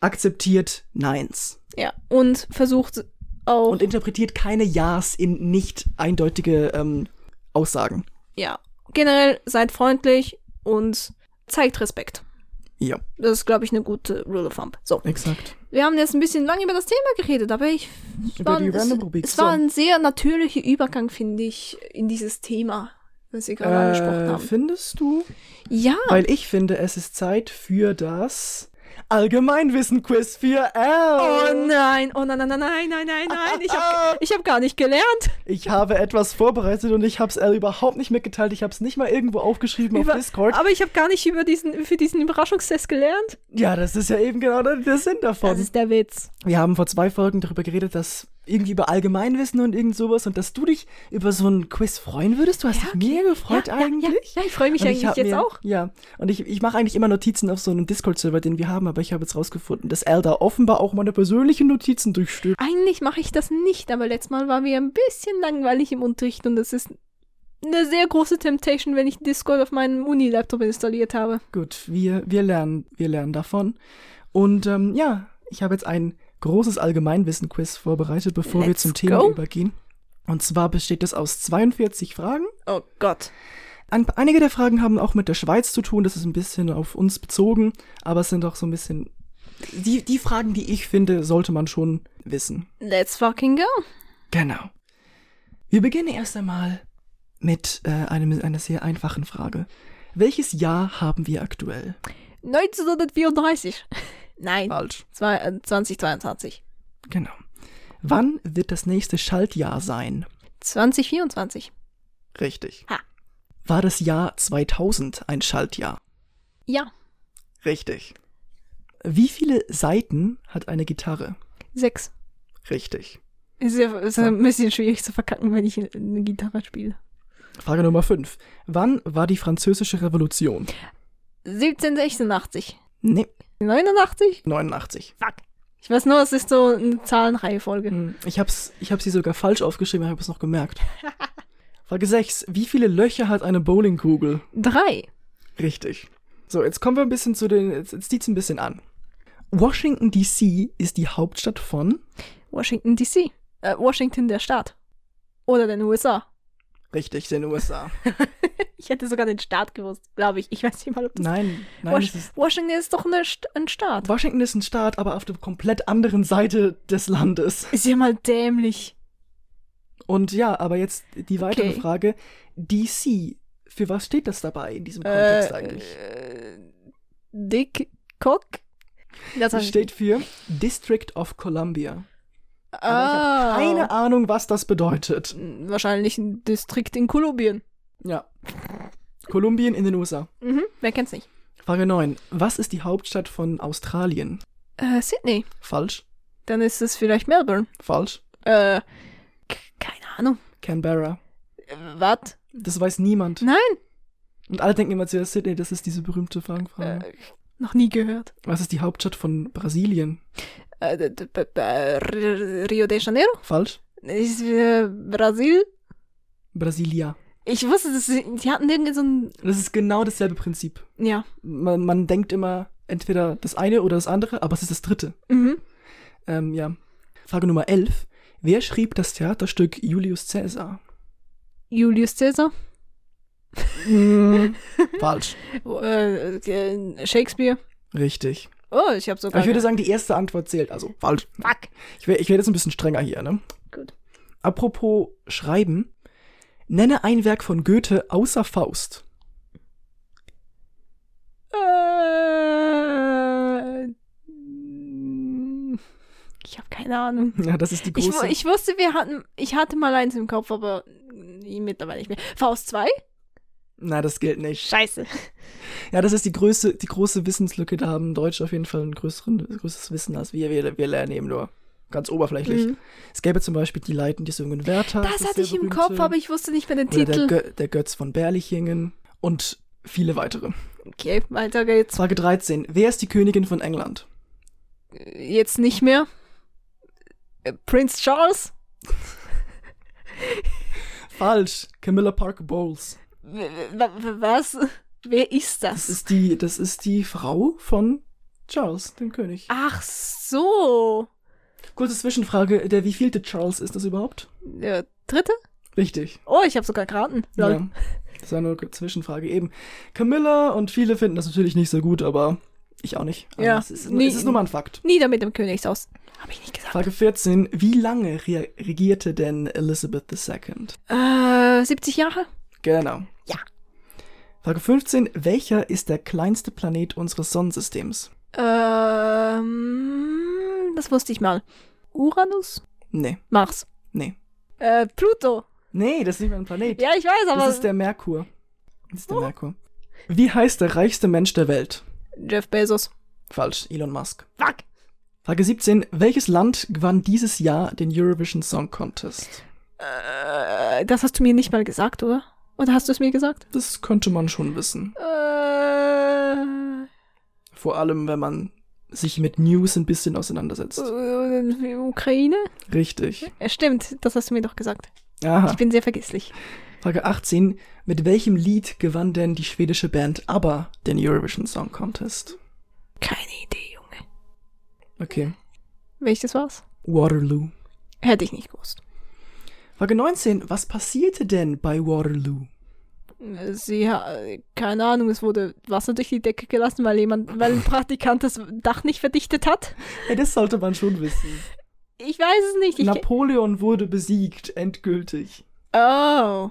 akzeptiert Neins. Ja, und versucht auch, Und interpretiert keine Ja's in nicht eindeutige ähm, Aussagen. ja, generell seid freundlich und zeigt Respekt. Ja, Das ist, glaube ich, eine gute Rule of Thumb. So, exakt. wir haben jetzt ein bisschen lang über das Thema geredet, aber ich es Über war, die es, Random-Rubrik, es war so. ein sehr natürlicher Übergang, finde ich, in dieses Thema, was wir gerade angesprochen Äh, haben. findest du? Ja, Weil ich finde, es ist Zeit für das Allgemeinwissen-Quiz für L. Oh nein, oh nein, nein, nein, nein, nein, nein, nein. Ich habe ich hab gar nicht gelernt. Ich habe etwas vorbereitet und ich habe es L überhaupt nicht mitgeteilt. Ich habe es nicht mal irgendwo aufgeschrieben Über- auf Discord. Aber ich habe gar nicht über diesen, für diesen Überraschungstest gelernt. Ja, das ist ja eben genau der, der Sinn davon. Das ist der Witz. Wir haben vor zwei Folgen darüber geredet, dass irgendwie über Allgemeinwissen und irgend sowas und dass du dich über so ein Quiz freuen würdest. Du hast dich mega gefreut ja, eigentlich. Ja, ja, ich freue mich Und ich eigentlich jetzt mir, auch. Ja, und ich, ich mache eigentlich immer Notizen auf so einem Discord-Server, den wir haben, aber ich habe jetzt rausgefunden, dass Al da offenbar auch meine persönlichen Notizen durchstöbert. Eigentlich mache ich das nicht, aber letztes Mal war mir ein bisschen langweilig im Unterricht und das ist eine sehr große Temptation, wenn ich Discord auf meinem Uni-Laptop installiert habe. Gut, wir, wir lernen, wir lernen davon. Und ähm, ja, ich habe jetzt ein großes Allgemeinwissen-Quiz vorbereitet, bevor wir Let's zum Thema go. übergehen. Und zwar besteht es aus 42 Fragen. Oh Gott. Ein, einige der Fragen haben auch mit der Schweiz zu tun, das ist ein bisschen auf uns bezogen, aber es sind auch so ein bisschen die, die Fragen, die ich finde, sollte man schon wissen. Let's fucking go. Genau. Wir beginnen erst einmal mit äh, einem, einer sehr einfachen Frage. Welches Jahr haben wir aktuell? 1934. Nein, Falsch. zwei- äh, 2022. Genau. Wann wird das nächste Schaltjahr sein? 2024. Richtig. Ha. War das Jahr 2000 ein Schaltjahr? Ja, Richtig. Wie viele Saiten hat eine Gitarre? sechs. Richtig. Ist ja ist ja ein bisschen schwierig zu verkacken, wenn ich eine Gitarre spiele. Frage Nummer 5. Wann war die französische Revolution? 1786. Nee, 89? 89. Fuck. Ich weiß nur, es ist so eine Zahlenreihefolge. Hm, Ich hab's, ich hab sie sogar falsch aufgeschrieben, ich habe es noch gemerkt. Frage 6. Wie viele Löcher hat eine Bowlingkugel? Drei. Richtig. So, jetzt kommen wir ein bisschen zu den, jetzt, jetzt zieht's ein bisschen an. Washington DC ist die Hauptstadt von, Washington DC. Äh, Washington der Staat. Oder den USA. Richtig, den USA. Ich hätte sogar den Staat gewusst, glaube ich. Ich weiß nicht mal, ob das. Nein, nein, Wash es ist, Washington ist doch St ein Staat. Washington ist ein Staat, aber auf der komplett anderen Seite des Landes. Ist ja mal dämlich. Und ja, aber jetzt die weitere Okay. Frage. DC, für was steht das dabei in diesem Kontext eigentlich? Äh, Dick Cock? Das steht für District of Columbia. Aber ich ah, habe keine Ahnung, was das bedeutet. Wahrscheinlich ein Distrikt in Kolumbien. Ja. Kolumbien in den USA. Mhm, wer kennt's nicht? Frage 9. Was ist die Hauptstadt von Australien? Äh, Sydney. Falsch. Dann ist es vielleicht Melbourne. Falsch. Äh, keine Ahnung. Canberra. Äh, Was? Das weiß niemand. Nein. Und alle denken immer zuerst Sydney, das ist diese berühmte Fangfrage. Äh, noch nie gehört. Was ist die Hauptstadt von Brasilien? Äh, Rio de Janeiro? Falsch. Ist äh, Brasil? Brasilia. Ich wusste, dass sie, die hatten irgendwie so ein. Das ist genau dasselbe Prinzip. Ja. Man, man denkt immer entweder das eine oder das andere, aber es ist das dritte. Mhm. Ähm, ja. Frage Nummer 11. Wer schrieb das Theaterstück Julius Caesar? Julius Caesar? Falsch. Äh, äh, Shakespeare? Richtig. Oh, ich habe sogar. Aber ich würde sagen, die erste Antwort zählt. Also falsch. Fuck. Ich werde ich werd jetzt ein bisschen strenger hier, ne? Gut. Apropos Schreiben. Nenne ein Werk von Goethe außer Faust. Äh, ich habe keine Ahnung. Ja, das ist die Ich, große. wu- ich wusste, wir hatten, ich hatte mal eins im Kopf, aber mittlerweile nicht mehr. Faust 2? Na, das gilt nicht. Scheiße. Ja, das ist die größte, die große Wissenslücke. Da haben Deutsche auf jeden Fall ein größeren, größeres Wissen als wir. Wir, wir lernen eben nur ganz oberflächlich. Mhm. Es gäbe zum Beispiel die Leiten, die Sungen Werther. Das ist hatte sehr ich im. Kopf, aber ich wusste nicht mehr den Oder der, Titel. Gö der Götz von Berlichingen und viele weitere. Okay, weiter geht's. Frage 13. Wer ist die Königin von England? Jetzt nicht mehr. Äh, Prince Charles? Falsch. Camilla Parker Bowles. Was? Wer ist das? Das ist die, das ist die Frau von Charles, dem König. Ach so. Kurze Zwischenfrage. Der wievielte Charles ist das überhaupt? Der dritte? Richtig. Oh, ich habe sogar geraten. Ja. Das war nur eine Zwischenfrage eben. Camilla und viele finden das natürlich nicht so gut, aber ich auch nicht. Aber Ja. Es ist, Nee. es ist nur mal ein Fakt. Nieder mit dem Königshaus. Habe ich nicht gesagt. Frage 14. Wie lange re regierte denn Elizabeth II? Äh, 70 Jahre? Genau. Ja. Frage 15. Welcher ist der kleinste Planet unseres Sonnensystems? Ähm, das wusste ich mal. Uranus? Nee, Mars. nee. Äh, Pluto. Nee, das ist nicht mehr ein Planet. Ja, ich weiß, aber. das ist der Merkur. Das ist der Oh. Merkur. Wie heißt der reichste Mensch der Welt? Jeff Bezos. Falsch, Elon Musk. Fuck. Frage 17. Welches Land gewann dieses Jahr den Eurovision Song Contest? Äh, das hast du mir nicht mal gesagt, oder? Oder hast du es mir gesagt? Das könnte man schon wissen. Äh, Vor allem, wenn man sich mit News ein bisschen auseinandersetzt. äh, Ukraine? Richtig. Stimmt, das hast du mir doch gesagt. Aha. Ich bin sehr vergesslich. Frage 18. Mit welchem Lied gewann denn die schwedische Band ABBA den Eurovision Song Contest? Keine Idee, Junge. Okay. Welches war's? Waterloo. Hätte ich nicht gewusst. Frage 19. Was passierte denn bei Waterloo? Sie, keine Ahnung, es wurde Wasser durch die Decke gelassen, weil jemand, weil ein Praktikant das Dach nicht verdichtet hat. Hey, das sollte man schon wissen. Ich weiß es nicht. Ich, Napoleon wurde besiegt, endgültig. oh.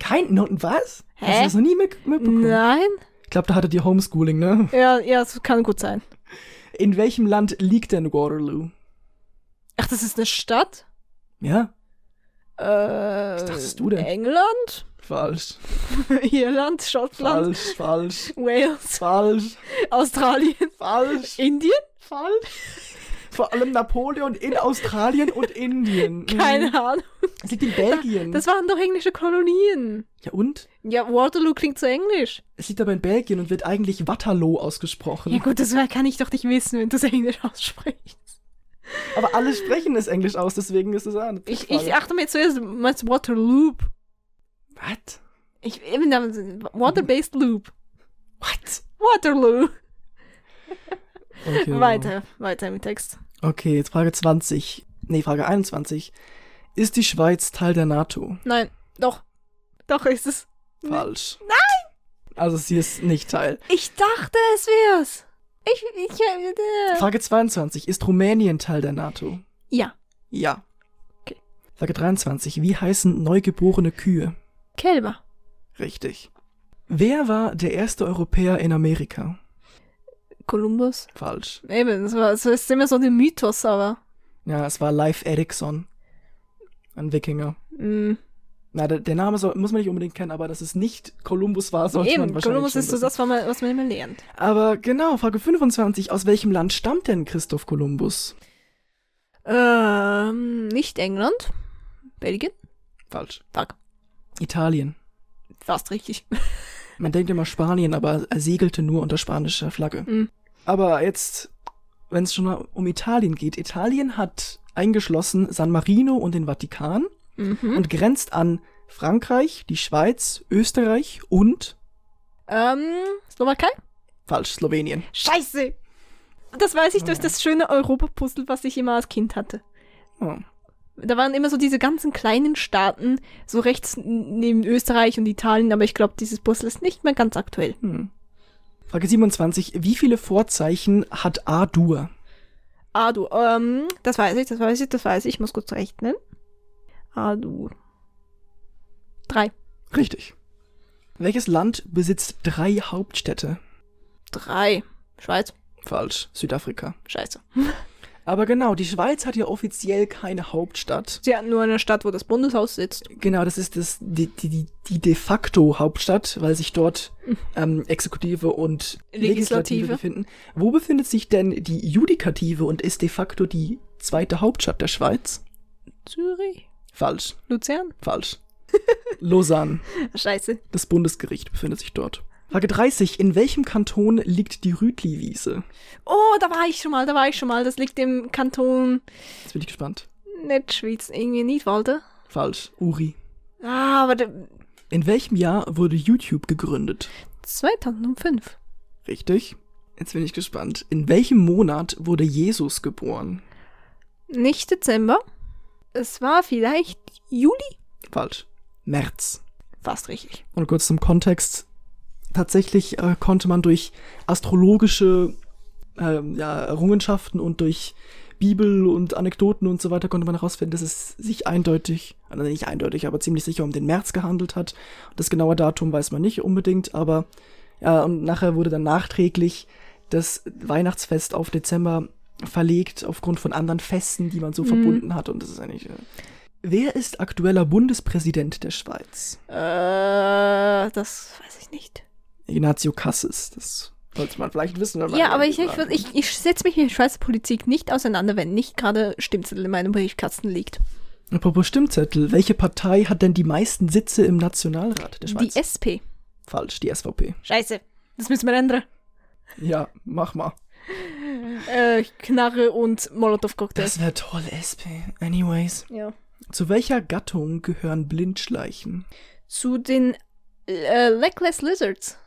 Kein, no, was? Hast Hä? du das noch nie mit, mitbekommen? Nein? Ich glaube, da hattet ihr Homeschooling, ne? Ja, ja, es kann gut sein. In welchem Land liegt denn Waterloo? Ach, das ist eine Stadt? Ja, Äh, Was dachtest du denn? England? falsch. Irland? Schottland? Falsch, falsch, Wales? falsch, Australien? falsch, Indien? falsch. Vor allem Napoleon in Australien und Indien. Mhm. Keine Ahnung. Es liegt in Belgien. Das waren doch englische Kolonien. ja, und? Ja, Waterloo klingt so englisch. Es liegt aber in Belgien und wird eigentlich Waterloo ausgesprochen. Ja gut, das kann ich doch nicht wissen, wenn du es englisch aussprichst. Aber alle sprechen es Englisch aus, deswegen ist es eine Ich, ich achte mir zuerst, du Waterloo? What? Ich, eben, Water-based Loop. What? Waterloo. Okay. Weiter, weiter im Text. Okay, jetzt Frage 20. Nee, Frage 21. Ist die Schweiz Teil der NATO? Nein, doch. Doch ist es. Falsch. Nein! Also sie ist nicht Teil. Ich dachte, es wär's. Ich, ich, äh, Frage 22. Ist Rumänien Teil der NATO? ja. Ja. Okay. Frage 23. Wie heißen neugeborene Kühe? Kälber. Richtig. Wer war der erste Europäer in Amerika? Kolumbus. Falsch. Eben, das, war, das ist immer so ein Mythos, aber. Ja, es war Leif Erikson. Ein Wikinger. Mh, Na, der, der Name soll, muss man nicht unbedingt kennen, aber dass es nicht Kolumbus war, sollte man eben, wahrscheinlich Kolumbus ist so das, was man, was man immer lernt. Aber genau, Frage 25. Aus welchem Land stammt denn Christoph Kolumbus? Ähm, nicht England. Belgien? Falsch. Fuck. Italien. Fast richtig. Man denkt immer Spanien, aber er segelte nur unter spanischer Flagge. Mhm. Aber jetzt, wenn es schon mal um Italien geht, Italien hat eingeschlossen San Marino und den Vatikan Mhm. und grenzt an Frankreich, die Schweiz, Österreich und Ähm, Slowakei? falsch, Slowenien. Scheiße! Das weiß ich durch das schöne Europa-Puzzle, was ich immer als Kind hatte. Oh. Da waren immer so diese ganzen kleinen Staaten, so rechts neben Österreich und Italien, aber ich glaube, dieses Puzzle ist nicht mehr ganz aktuell. Hm. Frage 27. Wie viele Vorzeichen hat A-Dur? Du, ähm, das weiß ich, das weiß ich, das weiß ich. Ich muss kurz rechnen. Ah, du. Drei. Richtig. Welches Land besitzt drei Hauptstädte? Drei. Schweiz. Falsch, Südafrika. Scheiße. Aber genau, die Schweiz hat ja offiziell keine Hauptstadt. Sie hatten nur eine Stadt, wo das Bundeshaus sitzt. Genau, das ist das, die, die, die, die de facto Hauptstadt, weil sich dort ähm, Exekutive und Legislative. Legislative. befinden. Wo befindet sich denn die Judikative und ist de facto die zweite Hauptstadt der Schweiz? Zürich. Falsch, Luzern. falsch. Lausanne, Scheiße. das Bundesgericht befindet sich dort. Frage 30. In welchem Kanton liegt die Rütli-Wiese? Oh, da war ich schon mal, da war ich schon mal. Das liegt im Kanton Jetzt bin ich gespannt. nicht Schweiz, irgendwie Niedwalde. Falsch, Uri. Ah, aber In welchem Jahr wurde YouTube gegründet? 2005. Richtig. Jetzt bin ich gespannt. In welchem Monat wurde Jesus geboren? Nicht Dezember. Es war vielleicht Juli. Falsch. März. Fast richtig. Und kurz zum Kontext. Tatsächlich äh, konnte man durch astrologische ähm, ja, Errungenschaften und durch Bibel und Anekdoten und so weiter konnte man herausfinden, dass es sich eindeutig, also nicht eindeutig, aber ziemlich sicher um den März gehandelt hat. Das genaue Datum weiß man nicht unbedingt, aber ja, und nachher wurde dann nachträglich das Weihnachtsfest auf Dezember verlegt aufgrund von anderen Festen, die man so Mhm. verbunden hat. Und das ist eigentlich. Äh, Wer ist aktueller Bundespräsident der Schweiz? Äh, das weiß ich nicht. Ignazio Cassis. Das sollte man vielleicht wissen. man Ja, aber ich, ich, ich, ich setze mich mit Schweizer Politik nicht auseinander, wenn nicht gerade Stimmzettel in meinem Briefkasten liegt. Apropos Stimmzettel, welche Partei hat denn die meisten Sitze im Nationalrat der Schweiz? Die SP. Falsch, die SVP. Scheiße. Das müssen wir ändern. Ja, mach mal. Äh, Knarre und Molotow-Cocktails. Das wäre toll, SP. Anyways. Ja. Zu welcher Gattung gehören Blindschleichen? Zu den äh, Legless Lizards.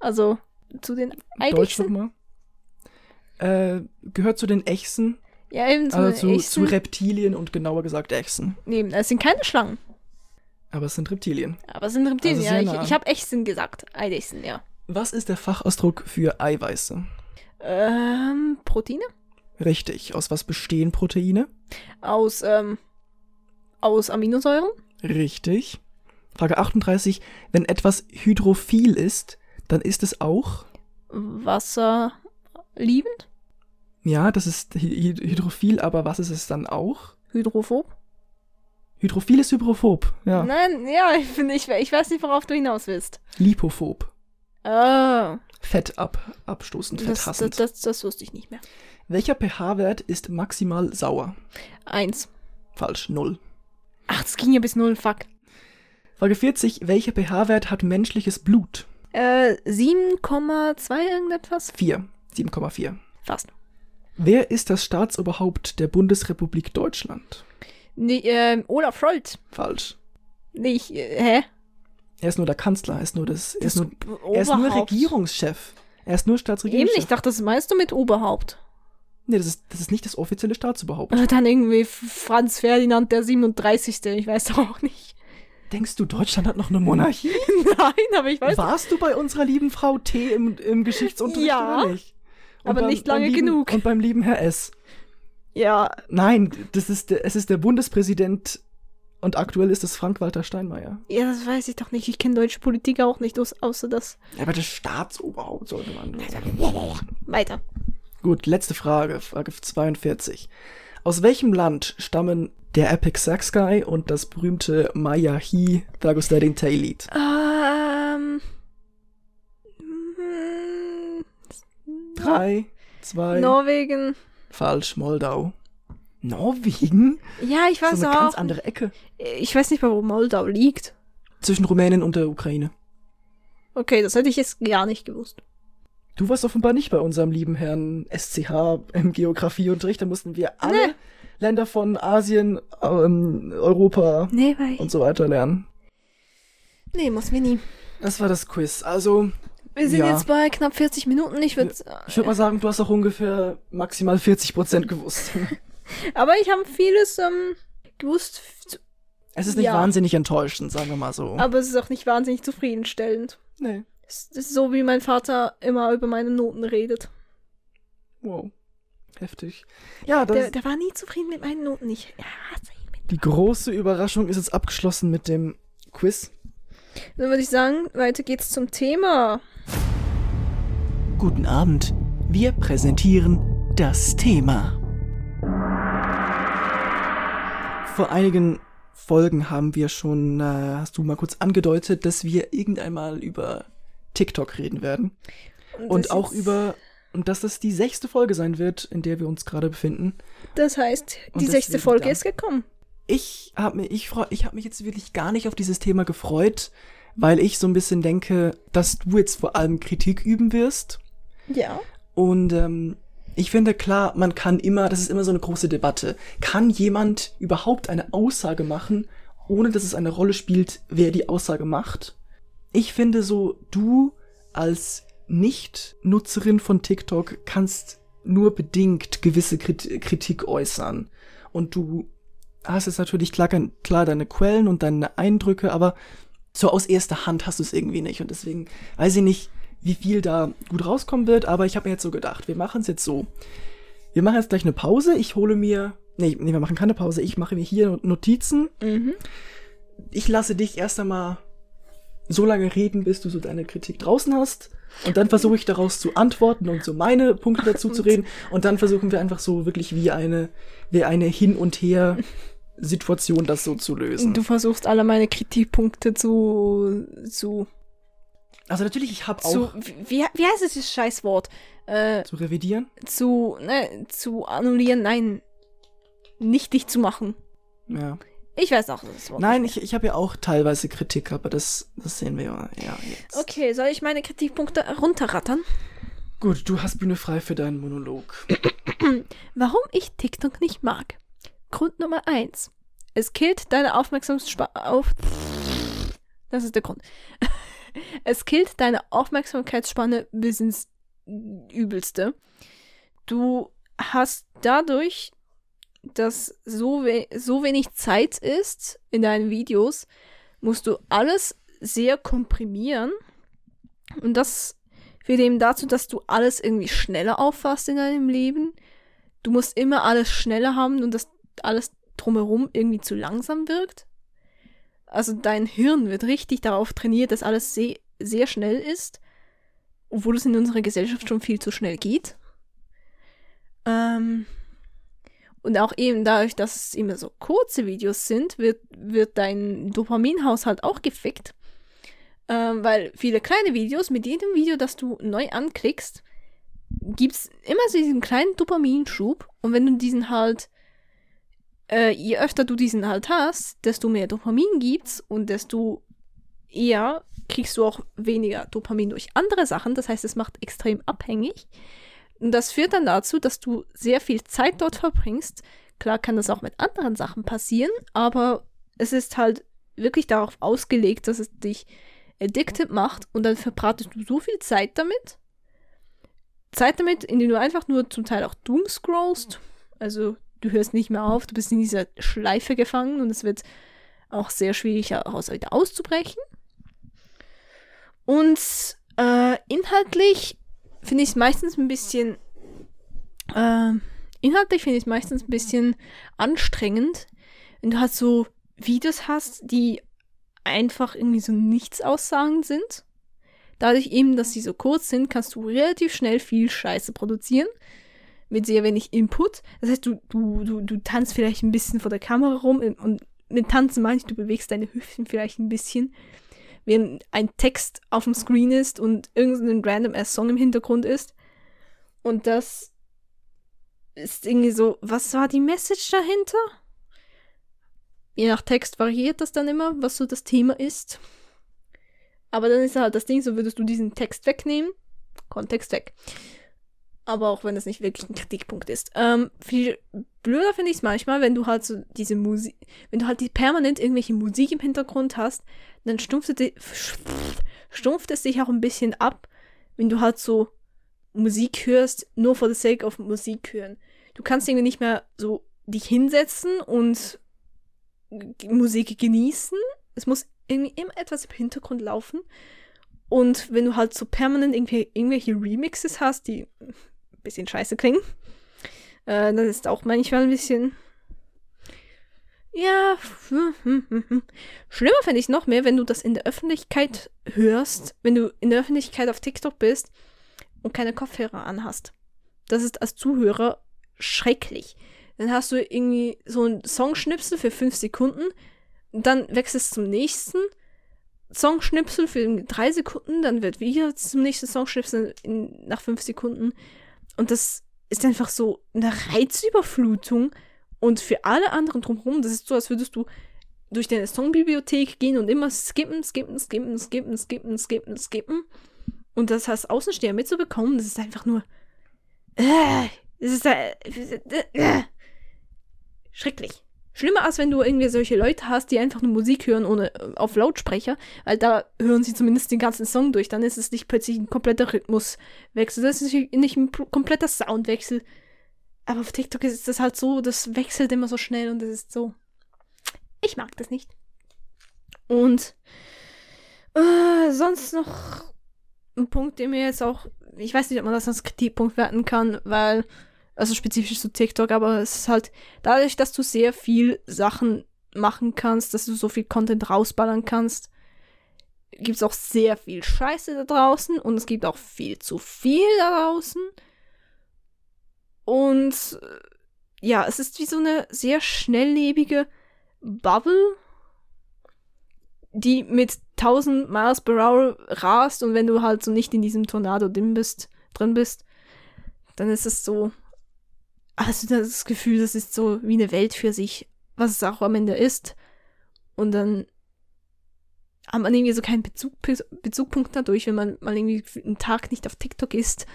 Also zu den Deutsch Eidechsen. nochmal. Äh, gehört zu den Echsen, Ja, eben zu also zu, zu. Reptilien und genauer gesagt Echsen. Nee, es sind keine Schlangen. Aber es sind Reptilien. Aber es sind Reptilien. Also ja, ich, ich habe Echsen gesagt. Eidechsen, ja. Was ist der Fachausdruck für Eiweiße? Ähm, Proteine? Richtig. Aus was bestehen Proteine? Aus, ähm, aus Aminosäuren? Richtig. Frage 38. Wenn etwas hydrophil ist, dann ist es auch. Wasser liebend? Ja, das ist hy- hydrophil, aber was ist es dann auch? Hydrophob? Hydrophil ist hyprophob. Ja. Nein, ja, ich, ich, ich weiß nicht, worauf du hinaus willst. Lipophob. Ah, Fett ab, abstoßend, das, das, fetthassend. das, das wusste ich nicht mehr. Welcher pH-Wert ist maximal sauer? Eins. Falsch, null. Ach, das ging ja bis null, fuck. Frage 40. Welcher pH-Wert hat menschliches Blut? Äh, 7,2 irgendetwas? 4. 7,4. Fast. Wer ist das Staatsoberhaupt der Bundesrepublik Deutschland? Nee, ähm, Olaf Scholz. Falsch. Nicht, äh, hä? Er ist nur der Kanzler, er ist nur, das, er ist nur, er ist nur. Regierungschef. Er ist nur Eben, Staatsregierungschef. ich dachte, das meinst du mit Oberhaupt. Nee, das ist, das ist nicht das offizielle Staatsoberhaupt. Oder dann irgendwie Franz Ferdinand der 37. Ich weiß doch auch nicht. Denkst du, Deutschland hat noch eine Monarchie? Nein, aber ich weiß Warst du bei unserer lieben Frau T im, im Geschichtsunterricht Ja, oder nicht? Und aber nicht lange lieben, genug. Und beim lieben Herr S. Ja, Nein, das ist es ist der Bundespräsident und aktuell ist es Frank-Walter Steinmeier. ja, das weiß ich doch nicht. Ich kenne deutsche Politik auch nicht, außer das. Aber das Staatsoberhaupt sollte man. Weiter. Gut, letzte Frage, Frage 42. Aus welchem Land stammen der Epic Sax Guy und das berühmte Maya He Dagostaring Tail Lied? Ähm. Drei, zwei, Norwegen. falsch, Moldau. Norwegen? Ja, ich weiß so eine ganz auch. andere Ecke. Ich weiß nicht mal, wo Moldau liegt. Zwischen Rumänien und der Ukraine. Okay, das hätte ich jetzt gar nicht gewusst. Du warst offenbar nicht bei unserem lieben Herrn SCH im Geografieunterricht. Da mussten wir alle Nee. Länder von Asien, ähm, Europa Nee, und so weiter lernen. Nee, muss wir nie. Das war das Quiz. Also, Wir sind Ja. jetzt bei knapp 40 Minuten. Ich würde. ich würde mal sagen, du hast auch ungefähr maximal 40 Prozent gewusst. Aber ich habe vieles ähm, gewusst. Es ist nicht Ja. wahnsinnig enttäuschend, sagen wir mal so. Aber es ist auch nicht wahnsinnig zufriedenstellend. nee. Es ist so, wie mein Vater immer über meine Noten redet. Wow. Heftig. Ja, das, Der, der war nie zufrieden mit meinen Noten. Ich hasse ihn. Mit. die große Überraschung ist jetzt abgeschlossen mit dem Quiz. Dann würde ich sagen, weiter geht's zum Thema. Guten Abend. Wir präsentieren das Thema. Vor einigen Folgen haben wir schon, äh, hast du mal kurz angedeutet, dass wir irgendwann mal über TikTok reden werden. Und das auch über, und dass das die sechste Folge sein wird, in der wir uns gerade befinden. Das heißt, Und die sechste Folge dann- ist gekommen. Ich habe mich, ich freu, ich habe mich jetzt wirklich gar nicht auf dieses Thema gefreut, weil ich so ein bisschen denke, dass du jetzt vor allem Kritik üben wirst. Ja. Und ähm, ich finde klar, man kann immer, das ist immer so eine große Debatte. Kann jemand überhaupt eine Aussage machen, ohne dass es eine Rolle spielt, wer die Aussage macht? Ich finde so, du als Nicht-Nutzerin von TikTok kannst nur bedingt gewisse Krit Kritik äußern. Und du hast jetzt natürlich klar, klar deine Quellen und deine Eindrücke, aber so aus erster Hand hast du es irgendwie nicht. Und deswegen weiß ich nicht, wie viel da gut rauskommen wird, aber ich habe mir jetzt so gedacht, wir machen es jetzt so. Wir machen jetzt gleich eine Pause. Ich hole mir. Nee, nee, wir machen keine Pause. Ich mache mir hier Notizen. Mhm. Ich lasse dich erst einmal so lange reden, bis du so deine Kritik draußen hast. Und dann versuche ich daraus zu antworten und so meine Punkte dazu zu reden. Und dann versuchen wir einfach so wirklich wie eine, wie eine Hin- und Her-Situation das so zu lösen. Du versuchst alle meine Kritikpunkte zu. zu. Also natürlich, ich habe auch wie, wie heißt dieses Scheißwort? Äh, zu revidieren. zu. Ne, zu annullieren, nein. Nicht dich zu machen. Ja. Ich weiß auch das Wort. Nein, ich, ich habe ja auch teilweise Kritik, aber das, das sehen wir ja, ja jetzt. Okay, soll ich meine Kritikpunkte runterrattern? Gut, du hast Bühne frei für deinen Monolog. Warum ich TikTok nicht mag. Grund Nummer eins. Es killt deine Aufmerksamkeitsspanne auf. Das ist der Grund. Es killt deine Aufmerksamkeitsspanne bis ins Übelste. Du hast dadurch, dass so, we so wenig Zeit ist in deinen Videos, musst du alles sehr komprimieren. Und das führt eben dazu, dass du alles irgendwie schneller auffasst in deinem Leben. Du musst immer alles schneller haben und dass alles drumherum irgendwie zu langsam wirkt. Also dein Hirn wird richtig darauf trainiert, dass alles sehr, sehr schnell ist, obwohl es in unserer Gesellschaft schon viel zu schnell geht. Ähm, und auch eben dadurch, dass es immer so kurze Videos sind, wird, wird dein Dopaminhaushalt auch gefickt. Ähm, weil viele kleine Videos, mit jedem Video, das du neu anklickst, gibt es immer so diesen kleinen Dopaminschub. Und wenn du diesen halt, äh, je öfter du diesen halt hast, desto mehr Dopamin gibt's und desto eher kriegst du auch weniger Dopamin durch andere Sachen. Das heißt, es macht extrem abhängig. Und das führt dann dazu, dass du sehr viel Zeit dort verbringst. Klar kann das auch mit anderen Sachen passieren, aber es ist halt wirklich darauf ausgelegt, dass es dich addicted macht und dann verbratest du so viel Zeit damit. Zeit damit, indem du einfach nur zum Teil auch doom scrollst. Also du hörst nicht mehr auf, du bist in dieser Schleife gefangen und es wird auch sehr schwierig daraus wieder auszubrechen. Und äh, inhaltlich finde ich es meistens ein bisschen äh, inhaltlich finde ich es meistens ein bisschen anstrengend, wenn du halt so Videos hast, die einfach irgendwie so nichts aussagend sind. Dadurch eben, dass sie so kurz sind, kannst du relativ schnell viel Scheiße produzieren. Mit sehr wenig Input. Das heißt, du, du, du, du tanzt vielleicht ein bisschen vor der Kamera rum und mit Tanzen meine ich, du bewegst deine Hüften vielleicht ein bisschen, während ein Text auf dem Screen ist und irgendein random ass Song im Hintergrund ist. Und das ist irgendwie so, was war die Message dahinter? Je nach Text variiert das dann immer, was so das Thema ist. Aber dann ist halt das Ding, so würdest du diesen Text wegnehmen, Kontext weg. Aber auch wenn das nicht wirklich ein Kritikpunkt ist. Ähm, viel blöder finde ich es manchmal, wenn du halt so diese Musik, wenn du halt die permanent irgendwelche Musik im Hintergrund hast, dann stumpft es, stumpft es sich auch ein bisschen ab, wenn du halt so Musik hörst, nur for the sake of Musik hören. Du kannst irgendwie nicht mehr so dich hinsetzen und Musik genießen. Es muss irgendwie immer etwas im Hintergrund laufen. Und wenn du halt so permanent irgendwelche Remixes hast, die bisschen scheiße klingen, äh, dann ist auch manchmal ein bisschen. Ja. Schlimmer finde ich noch mehr, wenn du das in der Öffentlichkeit hörst, wenn du in der Öffentlichkeit auf TikTok bist und keine Kopfhörer anhast. Das ist als Zuhörer schrecklich. Dann hast du irgendwie so einen Songschnipsel für fünf Sekunden, dann wechselst du zum nächsten Songschnipsel für drei Sekunden, dann wird wieder zum nächsten Songschnipsel in, nach fünf Sekunden. Und das ist einfach so eine Reizüberflutung. Und für alle anderen drumherum, das ist so, als würdest du durch deine Songbibliothek gehen und immer skippen, skippen, skippen, skippen, skippen, skippen, skippen. Und das als Außensteher mitzubekommen, das ist einfach nur. Äh, das ist. Äh, äh, schrecklich. Schlimmer als wenn du irgendwie solche Leute hast, die einfach nur Musik hören ohne auf Lautsprecher, weil da hören sie zumindest den ganzen Song durch. Dann ist es nicht plötzlich ein kompletter Rhythmuswechsel, das ist nicht ein kompletter Soundwechsel. Aber auf TikTok ist das halt so, das wechselt immer so schnell und das ist so. Ich mag das nicht. Und äh, sonst noch ein Punkt, der mir jetzt auch, ich weiß nicht, ob man das als Kritikpunkt werten kann, weil also spezifisch zu TikTok, aber es ist halt dadurch, dass du sehr viel Sachen machen kannst, dass du so viel Content rausballern kannst, gibt es auch sehr viel Scheiße da draußen und es gibt auch viel zu viel da draußen. Und äh, ja, es ist wie so eine sehr schnelllebige Bubble, die mit 1000 Miles per Hour rast und wenn du halt so nicht in diesem Tornado drin bist, drin bist, dann ist es so, hast du das Gefühl, das ist so wie eine Welt für sich, was es auch am Ende ist. Und dann hat man irgendwie so keinen Bezug, Bezugpunkt dadurch, wenn man mal irgendwie einen Tag nicht auf TikTok ist.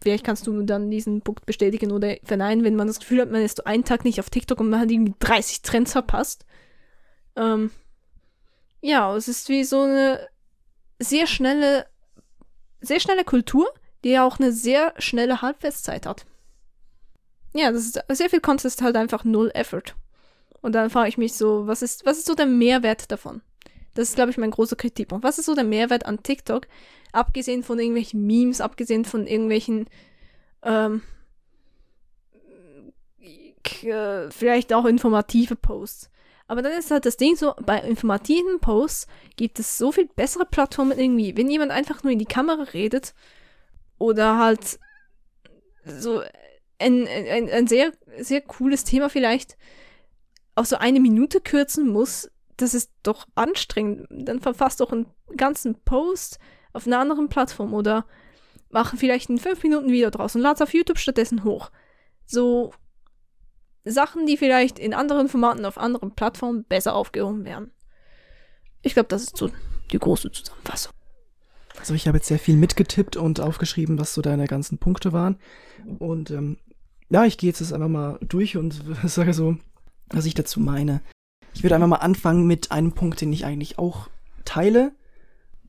Vielleicht kannst du dann diesen Punkt bestätigen oder verneinen, wenn man das Gefühl hat, man ist so einen Tag nicht auf TikTok und man hat irgendwie 30 Trends verpasst. Ähm, ja, es ist wie so eine sehr schnelle, sehr schnelle Kultur, die ja auch eine sehr schnelle Halbwertszeit hat ja, das ist sehr viel Content halt einfach null Effort. Und dann frage ich mich so, was ist, was ist so der Mehrwert davon? Das ist, glaube ich, mein großer Kritikpunkt. Was ist so der Mehrwert an TikTok? Abgesehen von irgendwelchen Memes, abgesehen von irgendwelchen, ähm, vielleicht auch informative Posts. Aber dann ist halt das Ding so, bei informativen Posts gibt es so viel bessere Plattformen irgendwie. Wenn jemand einfach nur in die Kamera redet oder halt so ein, ein, ein sehr, sehr cooles Thema vielleicht auf so eine Minute kürzen muss, das ist doch anstrengend. Dann verfasst doch einen ganzen Post auf einer anderen Plattform oder machen vielleicht ein 5 Minuten Video draus und lad's auf YouTube stattdessen hoch. So Sachen, die vielleicht in anderen Formaten auf anderen Plattformen besser aufgehoben werden. Ich glaube, das ist so die große Zusammenfassung. Also ich habe jetzt sehr viel mitgetippt und aufgeschrieben, was so deine ganzen Punkte waren. Und ähm, ja, ich gehe jetzt einfach mal durch und sage so, was ich dazu meine. Ich würde einfach mal anfangen mit einem Punkt, den ich eigentlich auch teile.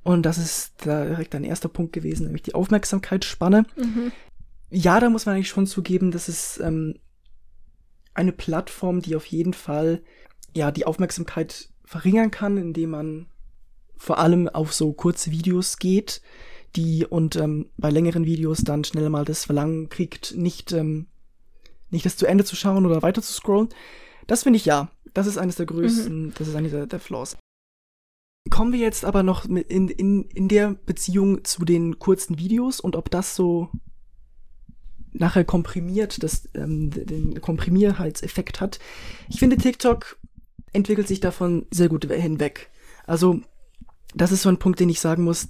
Und das ist direkt ein erster Punkt gewesen, nämlich die Aufmerksamkeitsspanne. Mhm. Ja, da muss man eigentlich schon zugeben, dass es ähm, eine Plattform, die auf jeden Fall ja die Aufmerksamkeit verringern kann, indem man vor allem auf so kurze Videos geht, die und ähm, bei längeren Videos dann schnell mal das Verlangen kriegt, nicht ähm, nicht das zu Ende zu schauen oder weiter zu scrollen. Das finde ich ja. Das ist eines der größten, mhm. das ist eines der, der Flaws. Kommen wir jetzt aber noch in, in, in der Beziehung zu den kurzen Videos und ob das so nachher komprimiert, das, ähm, den Komprimierheitseffekt hat. Ich finde, TikTok entwickelt sich davon sehr gut hinweg. Also, das ist so ein Punkt, den ich sagen muss,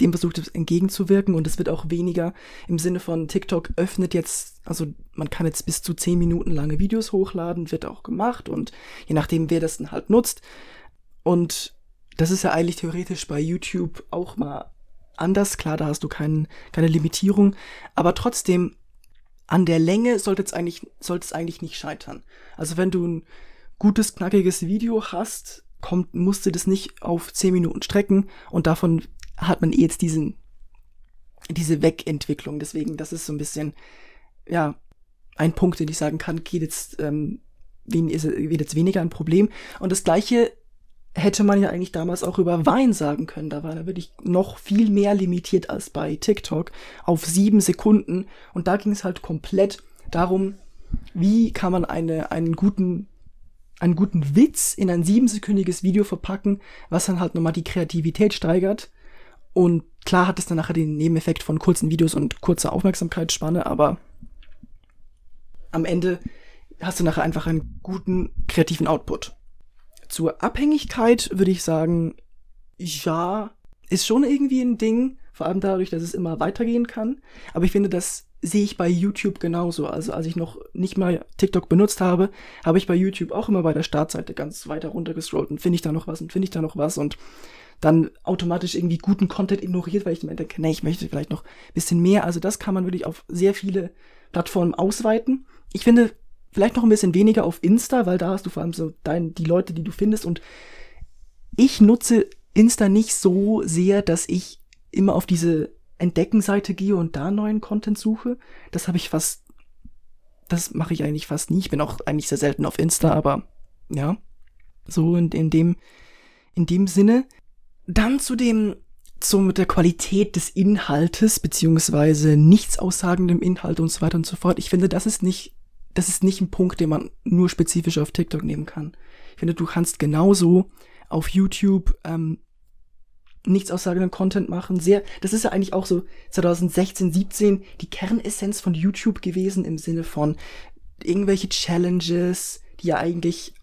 dem versucht es entgegenzuwirken und es wird auch weniger im Sinne von TikTok öffnet jetzt, also man kann jetzt bis zu zehn Minuten lange Videos hochladen, wird auch gemacht und je nachdem, wer das dann halt nutzt. Und das ist ja eigentlich theoretisch bei YouTube auch mal anders. Klar, da hast du kein, keine Limitierung, aber trotzdem an der Länge sollte es eigentlich, sollte es eigentlich nicht scheitern. Also wenn du ein gutes, knackiges Video hast, kommt, musst du das nicht auf zehn Minuten strecken und davon hat man jetzt diesen, diese Wegentwicklung. Deswegen, das ist so ein bisschen, ja, ein Punkt, den ich sagen kann, geht jetzt, ähm, ist, wird jetzt weniger ein Problem. Und das gleiche hätte man ja eigentlich damals auch über Wein sagen können. Da war da wirklich noch viel mehr limitiert als bei TikTok auf sieben Sekunden. Und da ging es halt komplett darum, wie kann man eine, einen guten einen guten Witz in ein siebensekündiges Video verpacken, was dann halt nochmal die Kreativität steigert und klar hat es dann nachher den Nebeneffekt von kurzen Videos und kurzer Aufmerksamkeitsspanne, aber am Ende hast du nachher einfach einen guten kreativen Output. Zur Abhängigkeit würde ich sagen, ja, ist schon irgendwie ein Ding, vor allem dadurch, dass es immer weitergehen kann. Aber ich finde, das sehe ich bei YouTube genauso. Also als ich noch nicht mal TikTok benutzt habe, habe ich bei YouTube auch immer bei der Startseite ganz weiter runtergescrollt und finde ich da noch was und finde ich da noch was und dann automatisch irgendwie guten Content ignoriert, weil ich mir denke, nee, ich möchte vielleicht noch ein bisschen mehr. Also das kann man wirklich auf sehr viele Plattformen ausweiten. Ich finde vielleicht noch ein bisschen weniger auf Insta, weil da hast du vor allem so dein, die Leute, die du findest. Und ich nutze Insta nicht so sehr, dass ich immer auf diese Entdeckenseite gehe und da neuen Content suche. Das habe ich fast, das mache ich eigentlich fast nie. Ich bin auch eigentlich sehr selten auf Insta, aber ja, so in, in dem, in dem Sinne. Dann zu dem, so mit der Qualität des Inhaltes, beziehungsweise nichts aussagendem Inhalt und so weiter und so fort. Ich finde, das ist nicht, das ist nicht ein Punkt, den man nur spezifisch auf TikTok nehmen kann. Ich finde, du kannst genauso auf YouTube ähm, nichts aussagenden Content machen. Sehr, das ist ja eigentlich auch so 2016, 17 die Kernessenz von YouTube gewesen im Sinne von irgendwelche Challenges, die ja eigentlich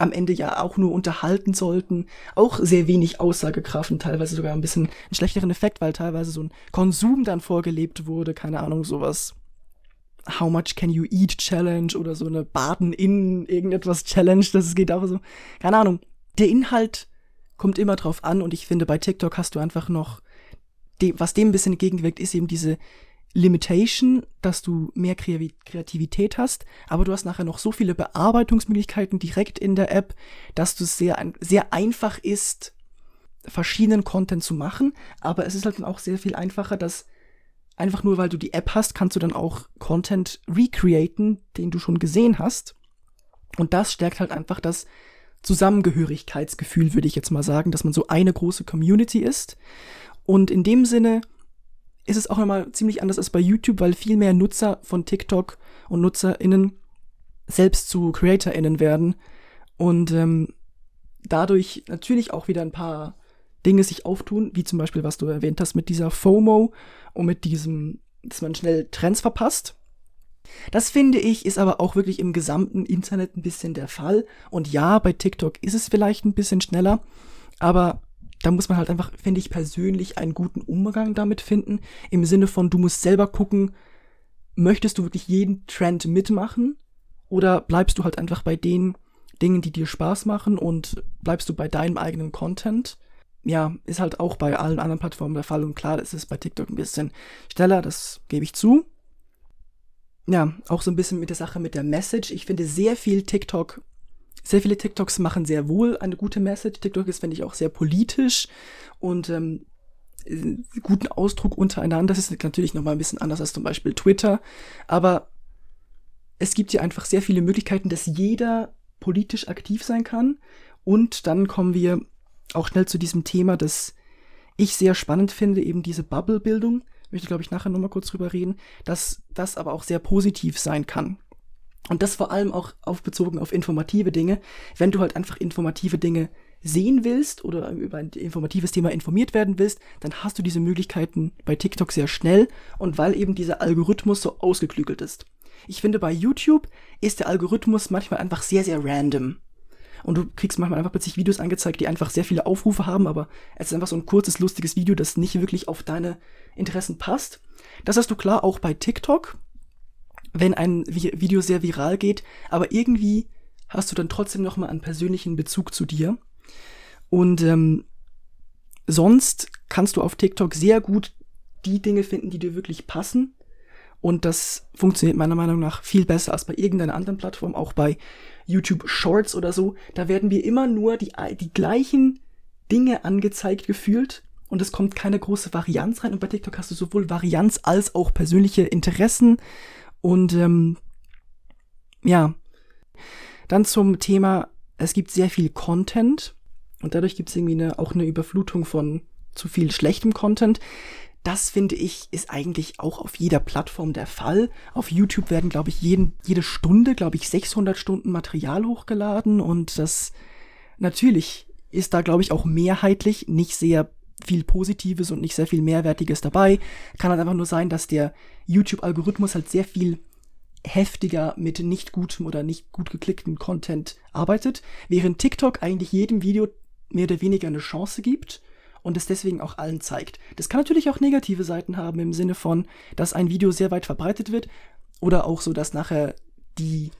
am Ende ja auch nur unterhalten sollten, auch sehr wenig Aussagekraft und teilweise sogar ein bisschen einen schlechteren Effekt, weil teilweise so ein Konsum dann vorgelebt wurde, keine Ahnung, sowas. How much can you eat Challenge oder so eine Baden in irgendetwas Challenge, das geht auch so. Keine Ahnung. Der Inhalt kommt immer drauf an und ich finde, bei TikTok hast du einfach noch, was dem ein bisschen entgegenwirkt, ist eben diese Limitation, dass du mehr Kreativität hast, aber du hast nachher noch so viele Bearbeitungsmöglichkeiten direkt in der App, dass du es sehr, sehr einfach ist, verschiedenen Content zu machen, aber es ist halt dann auch sehr viel einfacher, dass einfach nur weil du die App hast, kannst du dann auch Content recreaten, den du schon gesehen hast. Und das stärkt halt einfach das Zusammengehörigkeitsgefühl, würde ich jetzt mal sagen, dass man so eine große Community ist. Und in dem Sinne ist es auch nochmal ziemlich anders als bei YouTube, weil viel mehr Nutzer von TikTok und NutzerInnen selbst zu CreatorInnen werden und ähm, dadurch natürlich auch wieder ein paar Dinge sich auftun, wie zum Beispiel, was du erwähnt hast, mit dieser FOMO und mit diesem, dass man schnell Trends verpasst. Das finde ich, ist aber auch wirklich im gesamten Internet ein bisschen der Fall. Und ja, bei TikTok ist es vielleicht ein bisschen schneller, aber da muss man halt einfach, finde ich persönlich, einen guten Umgang damit finden. Im Sinne von, du musst selber gucken, möchtest du wirklich jeden Trend mitmachen? Oder bleibst du halt einfach bei den Dingen, die dir Spaß machen und bleibst du bei deinem eigenen Content? Ja, ist halt auch bei allen anderen Plattformen der Fall und klar, das ist bei TikTok ein bisschen schneller, das gebe ich zu. Ja, auch so ein bisschen mit der Sache mit der Message. Ich finde sehr viel TikTok sehr viele TikToks machen sehr wohl eine gute Message. TikTok ist, finde ich, auch sehr politisch und ähm, guten Ausdruck untereinander. Das ist natürlich nochmal ein bisschen anders als zum Beispiel Twitter. Aber es gibt hier einfach sehr viele Möglichkeiten, dass jeder politisch aktiv sein kann. Und dann kommen wir auch schnell zu diesem Thema, das ich sehr spannend finde, eben diese Bubble-Bildung. Möchte, glaube ich, nachher nochmal kurz drüber reden, dass das aber auch sehr positiv sein kann. Und das vor allem auch aufbezogen auf informative Dinge. Wenn du halt einfach informative Dinge sehen willst oder über ein informatives Thema informiert werden willst, dann hast du diese Möglichkeiten bei TikTok sehr schnell und weil eben dieser Algorithmus so ausgeklügelt ist. Ich finde, bei YouTube ist der Algorithmus manchmal einfach sehr, sehr random. Und du kriegst manchmal einfach plötzlich Videos angezeigt, die einfach sehr viele Aufrufe haben, aber es ist einfach so ein kurzes, lustiges Video, das nicht wirklich auf deine Interessen passt. Das hast du klar auch bei TikTok, wenn ein Video sehr viral geht, aber irgendwie hast du dann trotzdem nochmal einen persönlichen Bezug zu dir. Und ähm, sonst kannst du auf TikTok sehr gut die Dinge finden, die dir wirklich passen. Und das funktioniert meiner Meinung nach viel besser als bei irgendeiner anderen Plattform, auch bei YouTube Shorts oder so. Da werden wir immer nur die, die gleichen Dinge angezeigt gefühlt und es kommt keine große Varianz rein. Und bei TikTok hast du sowohl Varianz als auch persönliche Interessen. Und ähm, ja, dann zum Thema, es gibt sehr viel Content und dadurch gibt es irgendwie eine, auch eine Überflutung von zu viel schlechtem Content. Das finde ich ist eigentlich auch auf jeder Plattform der Fall. Auf YouTube werden, glaube ich, jeden, jede Stunde, glaube ich, 600 Stunden Material hochgeladen und das natürlich ist da, glaube ich, auch mehrheitlich nicht sehr viel Positives und nicht sehr viel Mehrwertiges dabei. Kann halt einfach nur sein, dass der YouTube-Algorithmus halt sehr viel heftiger mit nicht gutem oder nicht gut geklicktem Content arbeitet, während TikTok eigentlich jedem Video mehr oder weniger eine Chance gibt und es deswegen auch allen zeigt. Das kann natürlich auch negative Seiten haben im Sinne von, dass ein Video sehr weit verbreitet wird oder auch so, dass nachher die,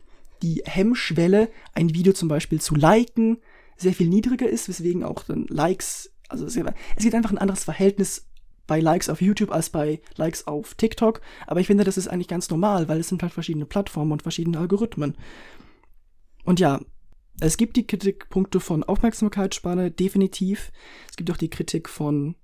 die Hemmschwelle, ein Video zum Beispiel zu liken, sehr viel niedriger ist, weswegen auch dann Likes, also es gibt einfach ein anderes Verhältnis bei Likes auf YouTube als bei Likes auf TikTok. Aber ich finde, das ist eigentlich ganz normal, weil es sind halt verschiedene Plattformen und verschiedene Algorithmen. Und ja, es gibt die Kritikpunkte von Aufmerksamkeitsspanne, definitiv. Es gibt auch die Kritik von,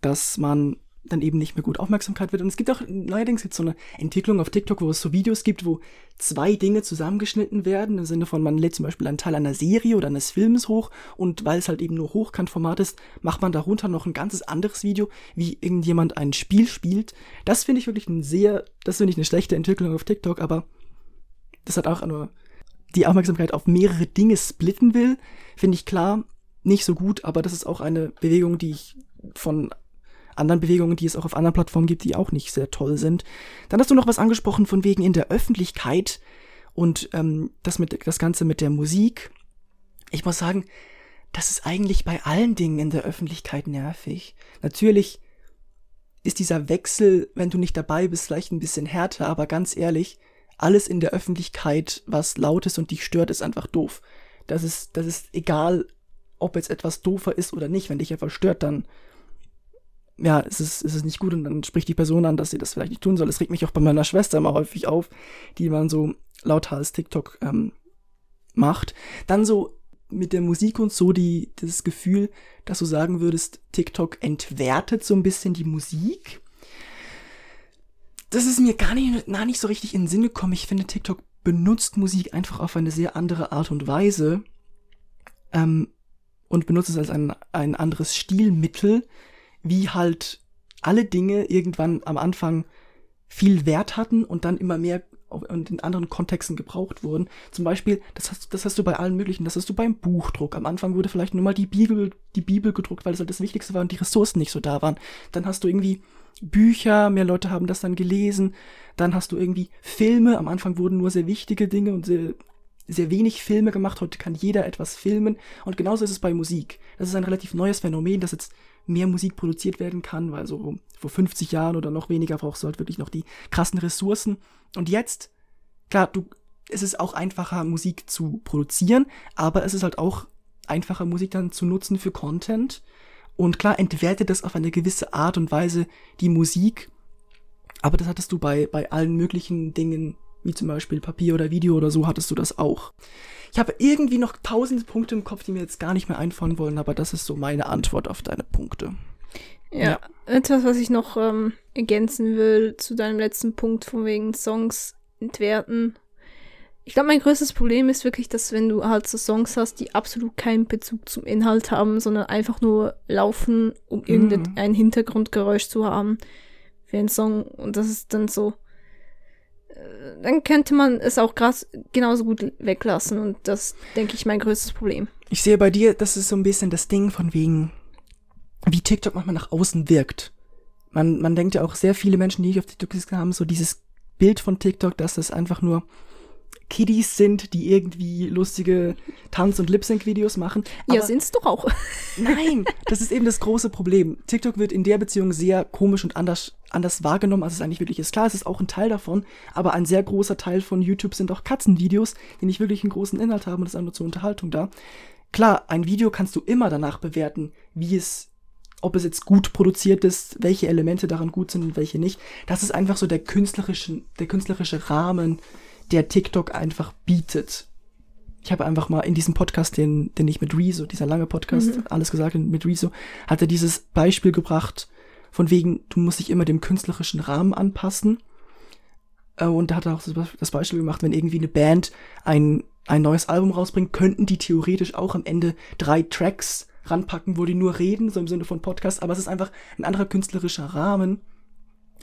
dass man dann eben nicht mehr gut Aufmerksamkeit wird. Und es gibt auch neuerdings jetzt so eine Entwicklung auf TikTok, wo es so Videos gibt, wo zwei Dinge zusammengeschnitten werden, im Sinne von, man lädt zum Beispiel einen Teil einer Serie oder eines Films hoch und weil es halt eben nur Hochkantformat ist, macht man darunter noch ein ganzes anderes Video, wie irgendjemand ein Spiel spielt. Das finde ich wirklich ein sehr, das finde ich eine schlechte Entwicklung auf TikTok, aber das hat auch nur die Aufmerksamkeit auf mehrere Dinge splitten will, finde ich klar nicht so gut, aber das ist auch eine Bewegung, die ich von anderen Bewegungen, die es auch auf anderen Plattformen gibt, die auch nicht sehr toll sind. Dann hast du noch was angesprochen von wegen in der Öffentlichkeit und ähm, das mit das Ganze mit der Musik. Ich muss sagen, das ist eigentlich bei allen Dingen in der Öffentlichkeit nervig. Natürlich ist dieser Wechsel, wenn du nicht dabei bist, vielleicht ein bisschen härter, aber ganz ehrlich, alles in der Öffentlichkeit, was laut ist und dich stört, ist einfach doof. Das ist, das ist egal, ob jetzt etwas doofer ist oder nicht. Wenn dich etwas stört, dann ja, es ist, es ist nicht gut und dann spricht die Person an, dass sie das vielleicht nicht tun soll. Es regt mich auch bei meiner Schwester immer häufig auf, die man so lauthals TikTok ähm, macht. Dann so mit der Musik und so die, das Gefühl, dass du sagen würdest, TikTok entwertet so ein bisschen die Musik das ist mir gar nicht, gar nicht so richtig in den Sinn gekommen. Ich finde, TikTok benutzt Musik einfach auf eine sehr andere Art und Weise ähm, und benutzt es als ein, ein anderes Stilmittel, wie halt alle Dinge irgendwann am Anfang viel Wert hatten und dann immer mehr und in anderen Kontexten gebraucht wurden. Zum Beispiel, das hast, das hast du bei allen möglichen, das hast du beim Buchdruck. Am Anfang wurde vielleicht nur mal die Bibel, die Bibel gedruckt, weil das halt das Wichtigste war und die Ressourcen nicht so da waren. Dann hast du irgendwie Bücher, mehr Leute haben das dann gelesen. Dann hast du irgendwie Filme. Am Anfang wurden nur sehr wichtige Dinge und sehr, sehr wenig Filme gemacht. Heute kann jeder etwas filmen. Und genauso ist es bei Musik. Das ist ein relativ neues Phänomen, dass jetzt mehr Musik produziert werden kann, weil so vor 50 Jahren oder noch weniger brauchst du halt wirklich noch die krassen Ressourcen. Und jetzt, klar, du, es ist auch einfacher, Musik zu produzieren, aber es ist halt auch einfacher, Musik dann zu nutzen für Content. Und klar entwertet das auf eine gewisse Art und Weise die Musik, aber das hattest du bei, bei allen möglichen Dingen, wie zum Beispiel Papier oder Video oder so, hattest du das auch. Ich habe irgendwie noch tausend Punkte im Kopf, die mir jetzt gar nicht mehr einfallen wollen, aber das ist so meine Antwort auf deine Punkte. Ja, ja. etwas, was ich noch ähm, ergänzen will zu deinem letzten Punkt von wegen Songs entwerten ich glaube, mein größtes Problem ist wirklich, dass wenn du halt so Songs hast, die absolut keinen Bezug zum Inhalt haben, sondern einfach nur laufen, um irgendein mhm. Hintergrundgeräusch zu haben für einen Song. Und das ist dann so, äh, dann könnte man es auch krass, genauso gut weglassen. Und das, denke ich, mein größtes Problem. Ich sehe bei dir, das ist so ein bisschen das Ding von wegen, wie TikTok manchmal nach außen wirkt. Man, man denkt ja auch, sehr viele Menschen, die ich auf TikTok gesehen haben, so dieses Bild von TikTok, dass das einfach nur Kiddies sind, die irgendwie lustige Tanz- und Lip-Sync-Videos machen. ja, Aber- sind's doch auch. Nein, das ist eben das große Problem. TikTok wird in der Beziehung sehr komisch und anders, anders wahrgenommen, als es eigentlich wirklich ist. Klar, es ist auch ein Teil davon, aber ein sehr großer Teil von YouTube sind auch Katzenvideos, die nicht wirklich einen großen Inhalt haben und das ist einfach zur Unterhaltung da. Klar, ein Video kannst du immer danach bewerten, wie es, ob es jetzt gut produziert ist, welche Elemente daran gut sind und welche nicht. Das ist einfach so der künstlerische, der künstlerische Rahmen, der TikTok einfach bietet ich habe einfach mal in diesem Podcast, den, den ich mit Rezo, dieser lange Podcast, alles gesagt mit Rezo, hat er dieses Beispiel gebracht, von wegen, du musst dich immer dem künstlerischen Rahmen anpassen. Äh, Und da hat er auch das Beispiel gemacht, wenn irgendwie eine Band ein, ein neues Album rausbringt, könnten die theoretisch auch am Ende drei Tracks ranpacken, wo die nur reden, so im Sinne von Podcast, aber es ist einfach ein anderer künstlerischer Rahmen.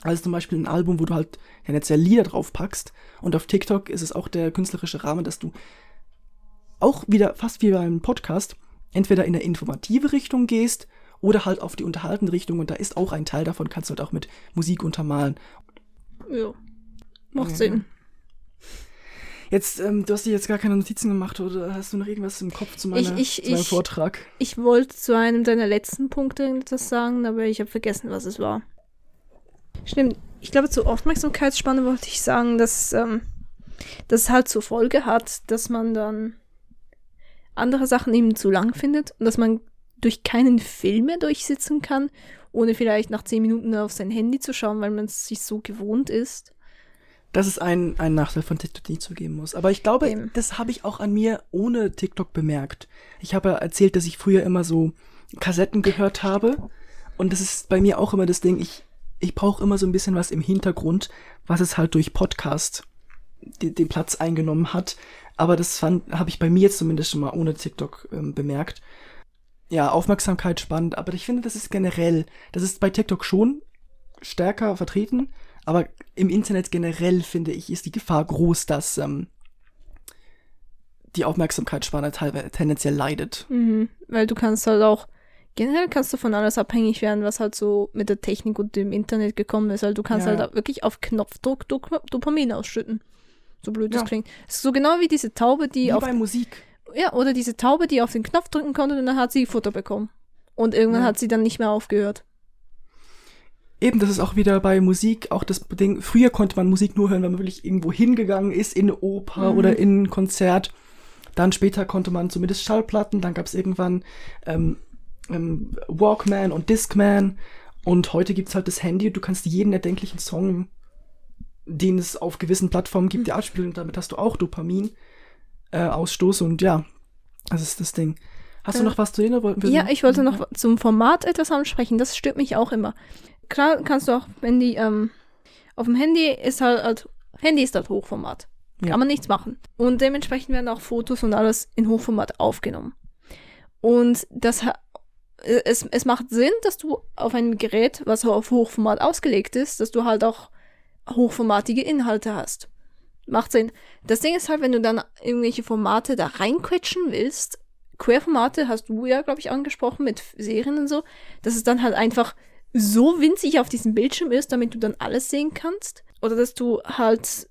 Also zum Beispiel ein Album, wo du halt ja jetzt ja Lieder drauf packst. Und auf TikTok ist es auch der künstlerische Rahmen, dass du auch wieder fast wie beim Podcast entweder in eine informative Richtung gehst oder halt auf die unterhaltende Richtung und da ist auch ein Teil davon, kannst du halt auch mit Musik untermalen. Ja. Macht Ja. Sinn. Jetzt, ähm, du hast dir jetzt gar keine Notizen gemacht oder hast du noch irgendwas im Kopf zu, meiner, Ich- ich- zu meinem ich- Vortrag? Ich wollte zu einem deiner letzten Punkte etwas sagen, aber ich habe vergessen, was es war. Stimmt. Ich glaube, zur Aufmerksamkeitsspanne wollte ich sagen, dass ähm, das halt zur Folge hat, dass man dann andere Sachen eben zu lang findet und dass man durch keinen Film mehr durchsitzen kann, ohne vielleicht nach zehn Minuten auf sein Handy zu schauen, weil man es sich so gewohnt ist. Das ist ein, ein Nachteil von TikTok, den ich zugeben muss. Aber ich glaube, Eben. das habe ich auch an mir ohne TikTok bemerkt. Ich habe erzählt, dass ich früher immer so Kassetten gehört habe. Und das ist bei mir auch immer das Ding, ich, ich brauche immer so ein bisschen was im Hintergrund, was es halt durch Podcast den, den Platz eingenommen hat. Aber das habe ich bei mir jetzt zumindest schon mal ohne TikTok ähm, bemerkt. Ja, Aufmerksamkeit spannend, aber ich finde, das ist generell, das ist bei TikTok schon stärker vertreten, aber im Internet generell finde ich, ist die Gefahr groß, dass ähm, die Aufmerksamkeitsspanne teilweise tendenziell leidet. Mhm, weil du kannst halt auch, generell kannst du von alles abhängig werden, was halt so mit der Technik und dem Internet gekommen ist. Weil du kannst Ja. halt wirklich auf Knopfdruck Dop Dopamin ausschütten. So blöd das Ja. klingt. So genau wie diese Taube, die Wie auf, bei Musik. ja, oder diese Taube, die auf den Knopf drücken konnte und dann hat sie Futter bekommen. Und irgendwann Ja. hat sie dann nicht mehr aufgehört. Eben, das ist auch wieder bei Musik auch das Ding. Früher konnte man Musik nur hören, wenn man wirklich irgendwo hingegangen ist, in eine Oper Mhm. oder in ein Konzert. Dann später konnte man zumindest Schallplatten, dann gab es irgendwann ähm, ähm, Walkman und Discman. Und heute gibt's halt das Handy. Du kannst jeden erdenklichen Song, den es auf gewissen Plattformen gibt, dir abspielen. Und damit hast du auch Dopamin. Äh, Ausstoß und ja, das ist das Ding. Hast du Äh, noch was zu denen? Wollten wir Ja, ich wollte noch zum Format etwas ansprechen. Das stört mich auch immer. Klar kannst du auch, wenn die, ähm, auf dem Handy ist halt, halt Handy ist halt Hochformat. Ja. Kann man nichts machen. Und dementsprechend werden auch Fotos und alles in Hochformat aufgenommen. Und das es, es macht Sinn, dass du auf einem Gerät, was auf Hochformat ausgelegt ist, dass du halt auch hochformatige Inhalte hast. Macht Sinn. Das Ding ist halt, wenn du dann irgendwelche Formate da reinquetschen willst, Querformate hast du ja, glaube ich, angesprochen mit Serien und so, dass es dann halt einfach so winzig auf diesem Bildschirm ist, damit du dann alles sehen kannst. Oder dass du halt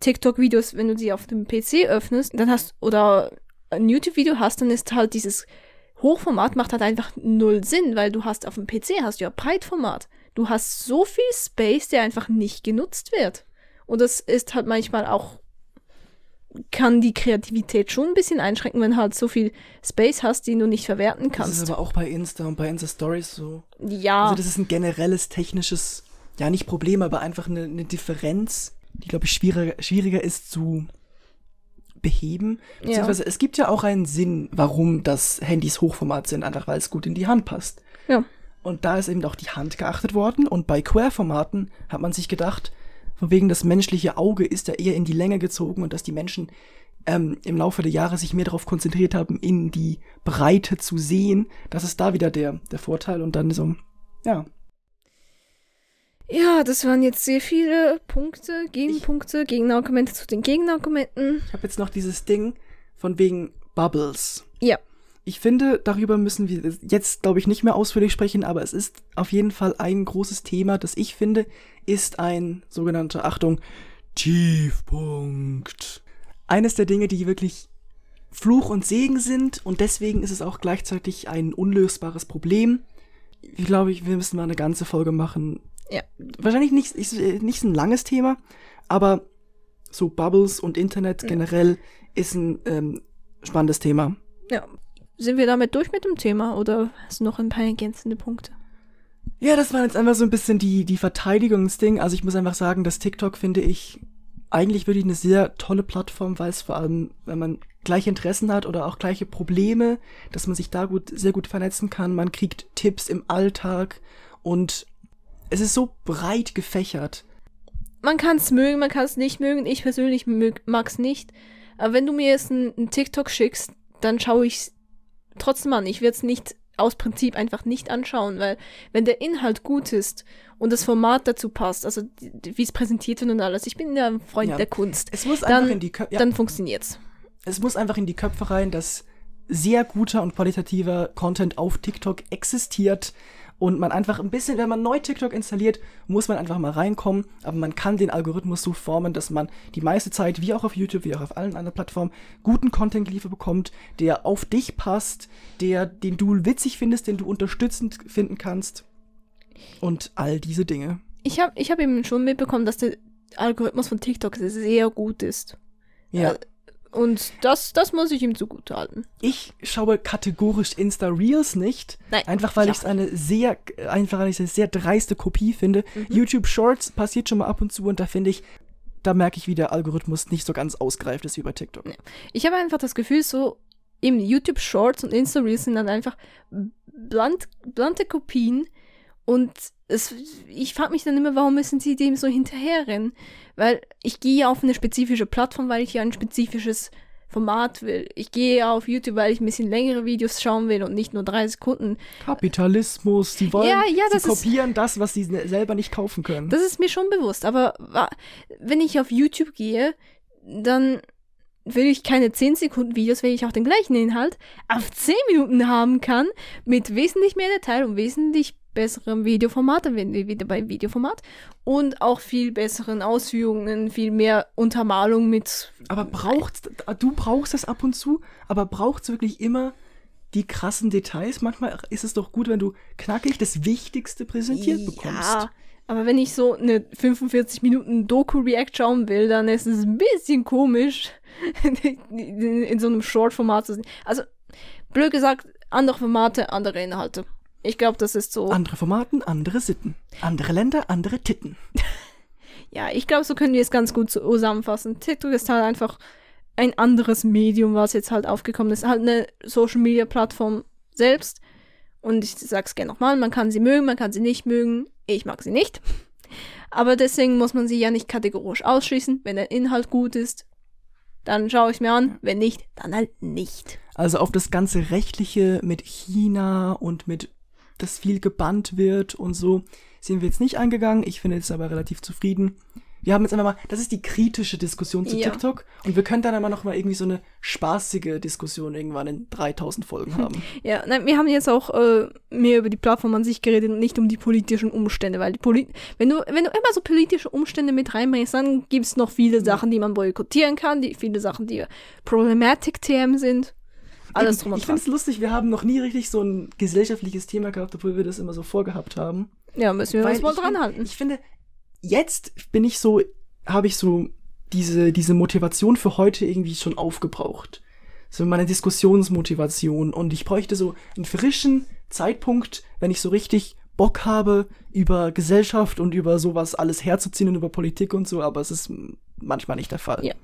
TikTok-Videos, wenn du sie auf dem PC öffnest, dann hast oder ein YouTube-Video hast, dann ist halt dieses Hochformat macht halt einfach null Sinn, weil du hast auf dem PC hast du ja Breitformat. Du hast so viel Space, der einfach nicht genutzt wird. Und das ist halt manchmal auch kann die Kreativität schon ein bisschen einschränken, wenn halt so viel Space hast, den du nicht verwerten Das kannst. ist aber auch bei Insta und bei Insta Stories so. ja, Also das ist ein generelles technisches, ja nicht Problem, aber einfach eine, eine Differenz, die glaube ich schwieriger, schwieriger ist zu beheben. ja. Beziehungsweise es gibt ja auch einen Sinn, warum das Handys Hochformat sind, einfach weil es gut in die Hand passt. ja. Und da ist eben auch die Hand geachtet worden und bei Querformaten hat man sich gedacht, von wegen das menschliche Auge ist ja eher in die Länge gezogen und dass die Menschen ähm, im Laufe der Jahre sich mehr darauf konzentriert haben, in die Breite zu sehen. Das ist da wieder der, der Vorteil und dann so, ja, Ja, das waren jetzt sehr viele Punkte, Gegenpunkte, Gegenargumente zu den Gegenargumenten. Ich habe jetzt noch dieses Ding von wegen Bubbles. Ja. Ich finde, darüber müssen wir jetzt, glaube ich, nicht mehr ausführlich sprechen, aber es ist auf jeden Fall ein großes Thema, das ich finde, ist ein sogenannter, Achtung, Tiefpunkt. Eines der Dinge, die wirklich Fluch und Segen sind und deswegen ist es auch gleichzeitig ein unlösbares Problem. Ich glaube, wir müssen mal eine ganze Folge machen. Ja. Wahrscheinlich nicht, nicht so ein langes Thema, aber so Bubbles und Internet generell ist ein ähm, spannendes Thema. Ja. Sind wir damit durch mit dem Thema oder hast du noch ein paar ergänzende Punkte? Ja, das war jetzt einfach so ein bisschen die, die Verteidigungsding. Also ich muss einfach sagen, dass TikTok finde ich eigentlich wirklich eine sehr tolle Plattform, weil es vor allem, wenn man gleiche Interessen hat oder auch gleiche Probleme, dass man sich da gut, sehr gut vernetzen kann. Man kriegt Tipps im Alltag und es ist so breit gefächert. Man kann es mögen, man kann es nicht mögen. Ich persönlich mag es nicht. Aber wenn du mir jetzt einen TikTok schickst, dann schaue ich es trotzdem an. Ich werde es nicht aus Prinzip einfach nicht anschauen, weil wenn der Inhalt gut ist und das Format dazu passt, also wie es präsentiert wird und alles, ich bin ja ein Freund Ja. der Kunst, Es muss dann, einfach in die Köpfe. Ja. dann funktioniert's. es muss einfach in die Köpfe rein, dass sehr guter und qualitativer Content auf TikTok existiert und man einfach ein bisschen, wenn man neu TikTok installiert, muss man einfach mal reinkommen, aber man kann den Algorithmus so formen, dass man die meiste Zeit, wie auch auf YouTube, wie auch auf allen anderen Plattformen, guten Content geliefert bekommt, der auf dich passt, der, den du witzig findest, den du unterstützend finden kannst und all diese Dinge. Ich habe ich hab eben schon mitbekommen, dass der Algorithmus von TikTok sehr gut ist. Ja. Und das, das muss ich ihm zugutehalten. Ich schaue kategorisch Insta Reels nicht. Nein, Einfach weil ja. ich es eine sehr, einfach weil ich eine sehr dreiste Kopie finde. Mhm. YouTube Shorts passiert schon mal ab und zu und da finde ich, da merke ich, wie der Algorithmus nicht so ganz ausgereift ist wie bei TikTok. Ich habe einfach das Gefühl, so im YouTube Shorts und Insta Reels sind dann einfach blunt, blunte Kopien und es, ich frage mich dann immer, warum müssen sie dem so hinterherrennen? Weil ich gehe auf eine spezifische Plattform, weil ich ja ein spezifisches Format will. Ich gehe auf YouTube, weil ich ein bisschen längere Videos schauen will und nicht nur drei Sekunden. Kapitalismus, die wollen, Ja, ja, das sie ist- kopieren das, was sie selber nicht kaufen können. Das ist mir schon bewusst, aber wenn ich auf YouTube gehe, dann will ich keine 10 Sekunden Videos, wenn ich auch den gleichen Inhalt auf 10 Minuten haben kann, mit wesentlich mehr Detail und wesentlich besserem Videoformat, dann werden wir wieder beim Videoformat und auch viel besseren Ausführungen, viel mehr Untermalung mit aber braucht's, du brauchst das ab und zu, aber braucht's wirklich immer die krassen Details? Manchmal ist es doch gut, wenn du knackig das Wichtigste präsentiert bekommst. Ja, aber wenn ich so eine 45 Minuten Doku-React schauen will, dann ist es ein bisschen komisch, in so einem Short-Format zu sehen. Also, blöd gesagt, andere Formate, andere Inhalte. Ich glaube, das ist so. Andere Formaten, andere Sitten. Andere Länder, andere Titten. ja, ich glaube, so können wir es ganz gut zusammenfassen. TikTok ist halt einfach ein anderes Medium, was jetzt halt aufgekommen ist. Halt eine Social-Media-Plattform selbst. Und ich sag's gerne nochmal, man kann sie mögen, man kann sie nicht mögen. Ich mag sie nicht. Aber deswegen muss man sie ja nicht kategorisch ausschließen. Wenn der Inhalt gut ist, dann schaue ich mir an. Wenn nicht, dann halt nicht. Also auf das ganze Rechtliche mit China und mit, dass viel gebannt wird und so, sind wir jetzt nicht eingegangen. Ich finde jetzt aber relativ zufrieden. Wir haben jetzt einfach mal, das ist die kritische Diskussion zu Ja. TikTok und wir können dann aber noch mal irgendwie so eine spaßige Diskussion irgendwann in 3000 Folgen haben. Ja, nein, wir haben jetzt auch äh, mehr über die Plattform an sich geredet und nicht um die politischen Umstände, weil die Poli wenn du wenn du immer so politische Umstände mit reinbringst, dann gibt es noch viele Sachen, die man boykottieren kann, die viele Sachen, die Problematic-Themen sind. Alles drum und ich finde es lustig, wir haben noch nie richtig so ein gesellschaftliches Thema gehabt, obwohl wir das immer so vorgehabt haben. Ja, müssen wir Weil uns mal ich dran find- halten. Ich finde, jetzt bin ich so, habe ich so diese, diese Motivation für heute irgendwie schon aufgebraucht. So meine Diskussionsmotivation. Und ich bräuchte so einen frischen Zeitpunkt, wenn ich so richtig Bock habe, über Gesellschaft und über sowas alles herzuziehen und über Politik und so, aber es ist manchmal nicht der Fall. Ja.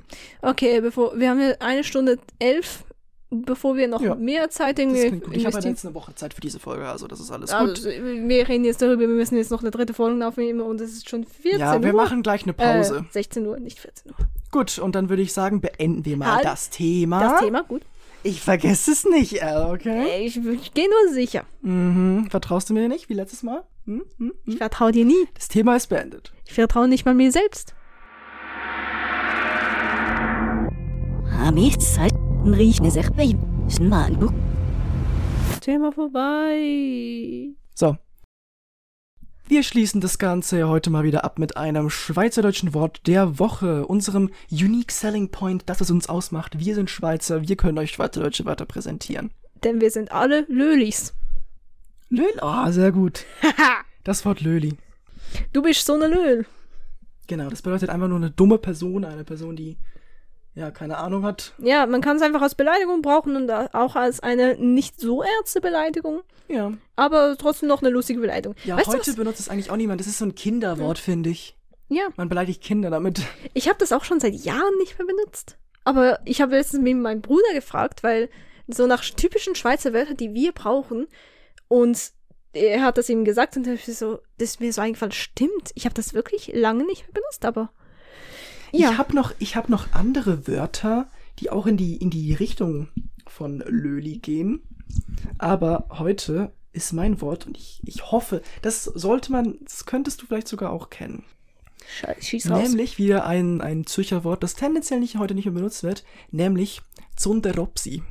Okay, bevor wir haben eine Stunde elf, bevor wir noch Ja. mehr Zeit klingt gut. Ich habe investieren. jetzt eine Woche Zeit für diese Folge, also das ist alles Also, gut. wir reden jetzt darüber, wir müssen jetzt noch eine dritte Folge aufnehmen und es ist schon 14 Ja, wir Uhr. machen gleich eine Pause. Äh, 16 Uhr, nicht 14 Uhr. Gut, und dann würde ich sagen, beenden wir mal Halt. das Thema. Das Thema, gut. Ich vergesse es nicht, Al, okay? Äh, Ich, ich gehe nur sicher. Mhm. Vertraust du mir nicht, wie letztes Mal? Hm? Hm? Ich Hm? vertraue dir nie. Das Thema ist beendet. Ich vertraue nicht mal mir selbst. Amtszeit riechen sich bei Schmalenbuch. Thema vorbei. So. Wir schließen das Ganze ja heute mal wieder ab mit einem schweizerdeutschen Wort der Woche, unserem Unique Selling Point, das was uns ausmacht. Wir sind Schweizer, wir können euch Schweizerdeutsche Wörter präsentieren. Denn wir sind alle Lölis. Löl, oh, sehr gut. Das Wort Löli. du bist so eine Löl. Genau, das bedeutet einfach nur eine dumme Person, eine Person, die ja keine Ahnung hat. Ja, man kann es einfach als Beleidigung brauchen und auch als eine nicht so ernste Beleidigung, Ja. aber trotzdem noch eine lustige Beleidigung. Ja, weißt heute benutzt es eigentlich auch niemand. Das ist so ein Kinderwort, finde ich. Ja, Man beleidigt Kinder damit. ich habe das auch schon seit Jahren nicht mehr benutzt. Aber ich habe letztens mit meinem Bruder gefragt, weil so nach typischen Schweizer Wörtern, die wir brauchen, und er hat das ihm gesagt und ich so, das ist mir so eingefallen, stimmt, ich habe das wirklich lange nicht mehr benutzt, aber ja, Ich habe noch, ich hab noch andere Wörter, die auch in die, in die Richtung von Löli gehen. Aber heute ist mein Wort und ich, ich hoffe, das sollte man, das könntest du vielleicht sogar auch kennen. Schieß raus. Nämlich wieder ein, ein Zürcher Wort, das tendenziell nicht, heute nicht mehr benutzt wird, nämlich Zunderopsi.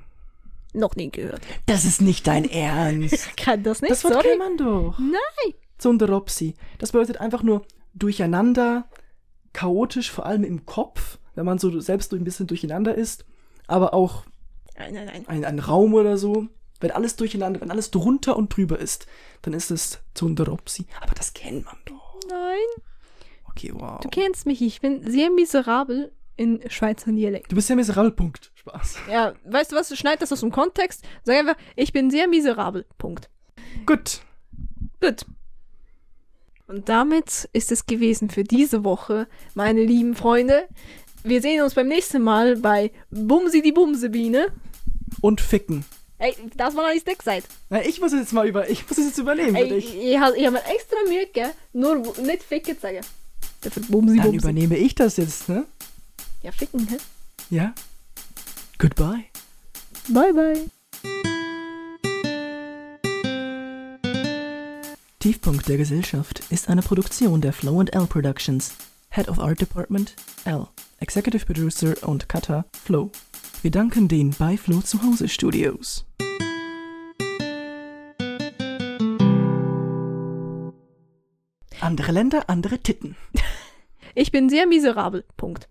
Noch nie gehört. Das ist nicht dein Ernst. Kann das nicht, Das Wort sorry. kennt man doch. Nein. Zunderopsi. Das bedeutet einfach nur durcheinander, chaotisch, vor allem im Kopf, wenn man so selbst ein bisschen durcheinander ist, aber auch Nein, nein, nein. ein, ein Raum oder so. Wenn alles durcheinander, wenn alles drunter und drüber ist, dann ist es Zunderopsi. Aber das kennt man doch. Nein. Okay, wow. Du kennst mich, ich bin sehr miserabel in Schweizer Dialekt. Du bist ja miserabel, Punkt. Spaß. Ja, weißt du was, schneid das aus dem Kontext. Sag einfach, ich bin sehr miserabel. Punkt. Gut. Gut. Und damit ist es gewesen für diese Woche, meine lieben Freunde. Wir sehen uns beim nächsten Mal bei Bumsi die Bumsebiene. Und ficken. Ey, das war noch nicht dick seid. Na, ich muss es jetzt mal über, ich muss es jetzt übernehmen für Ey, dich. ich, ich, hab- ich habe mir extra Mühe gegeben, nur nicht ficken zu sagen. Dafür Bumsi Dann Bumsi. übernehme ich das jetzt, ne? Ja, ficken, hä? Ja? Goodbye. Bye, bye. Tiefpunkt der Gesellschaft ist eine Produktion der Flow L Productions. Head of Art Department L. Executive Producer und Cutter Flow. Wir danken den bei Flow Zuhause Studios. Andere Länder, andere Titten. Ich bin sehr miserabel. Punkt.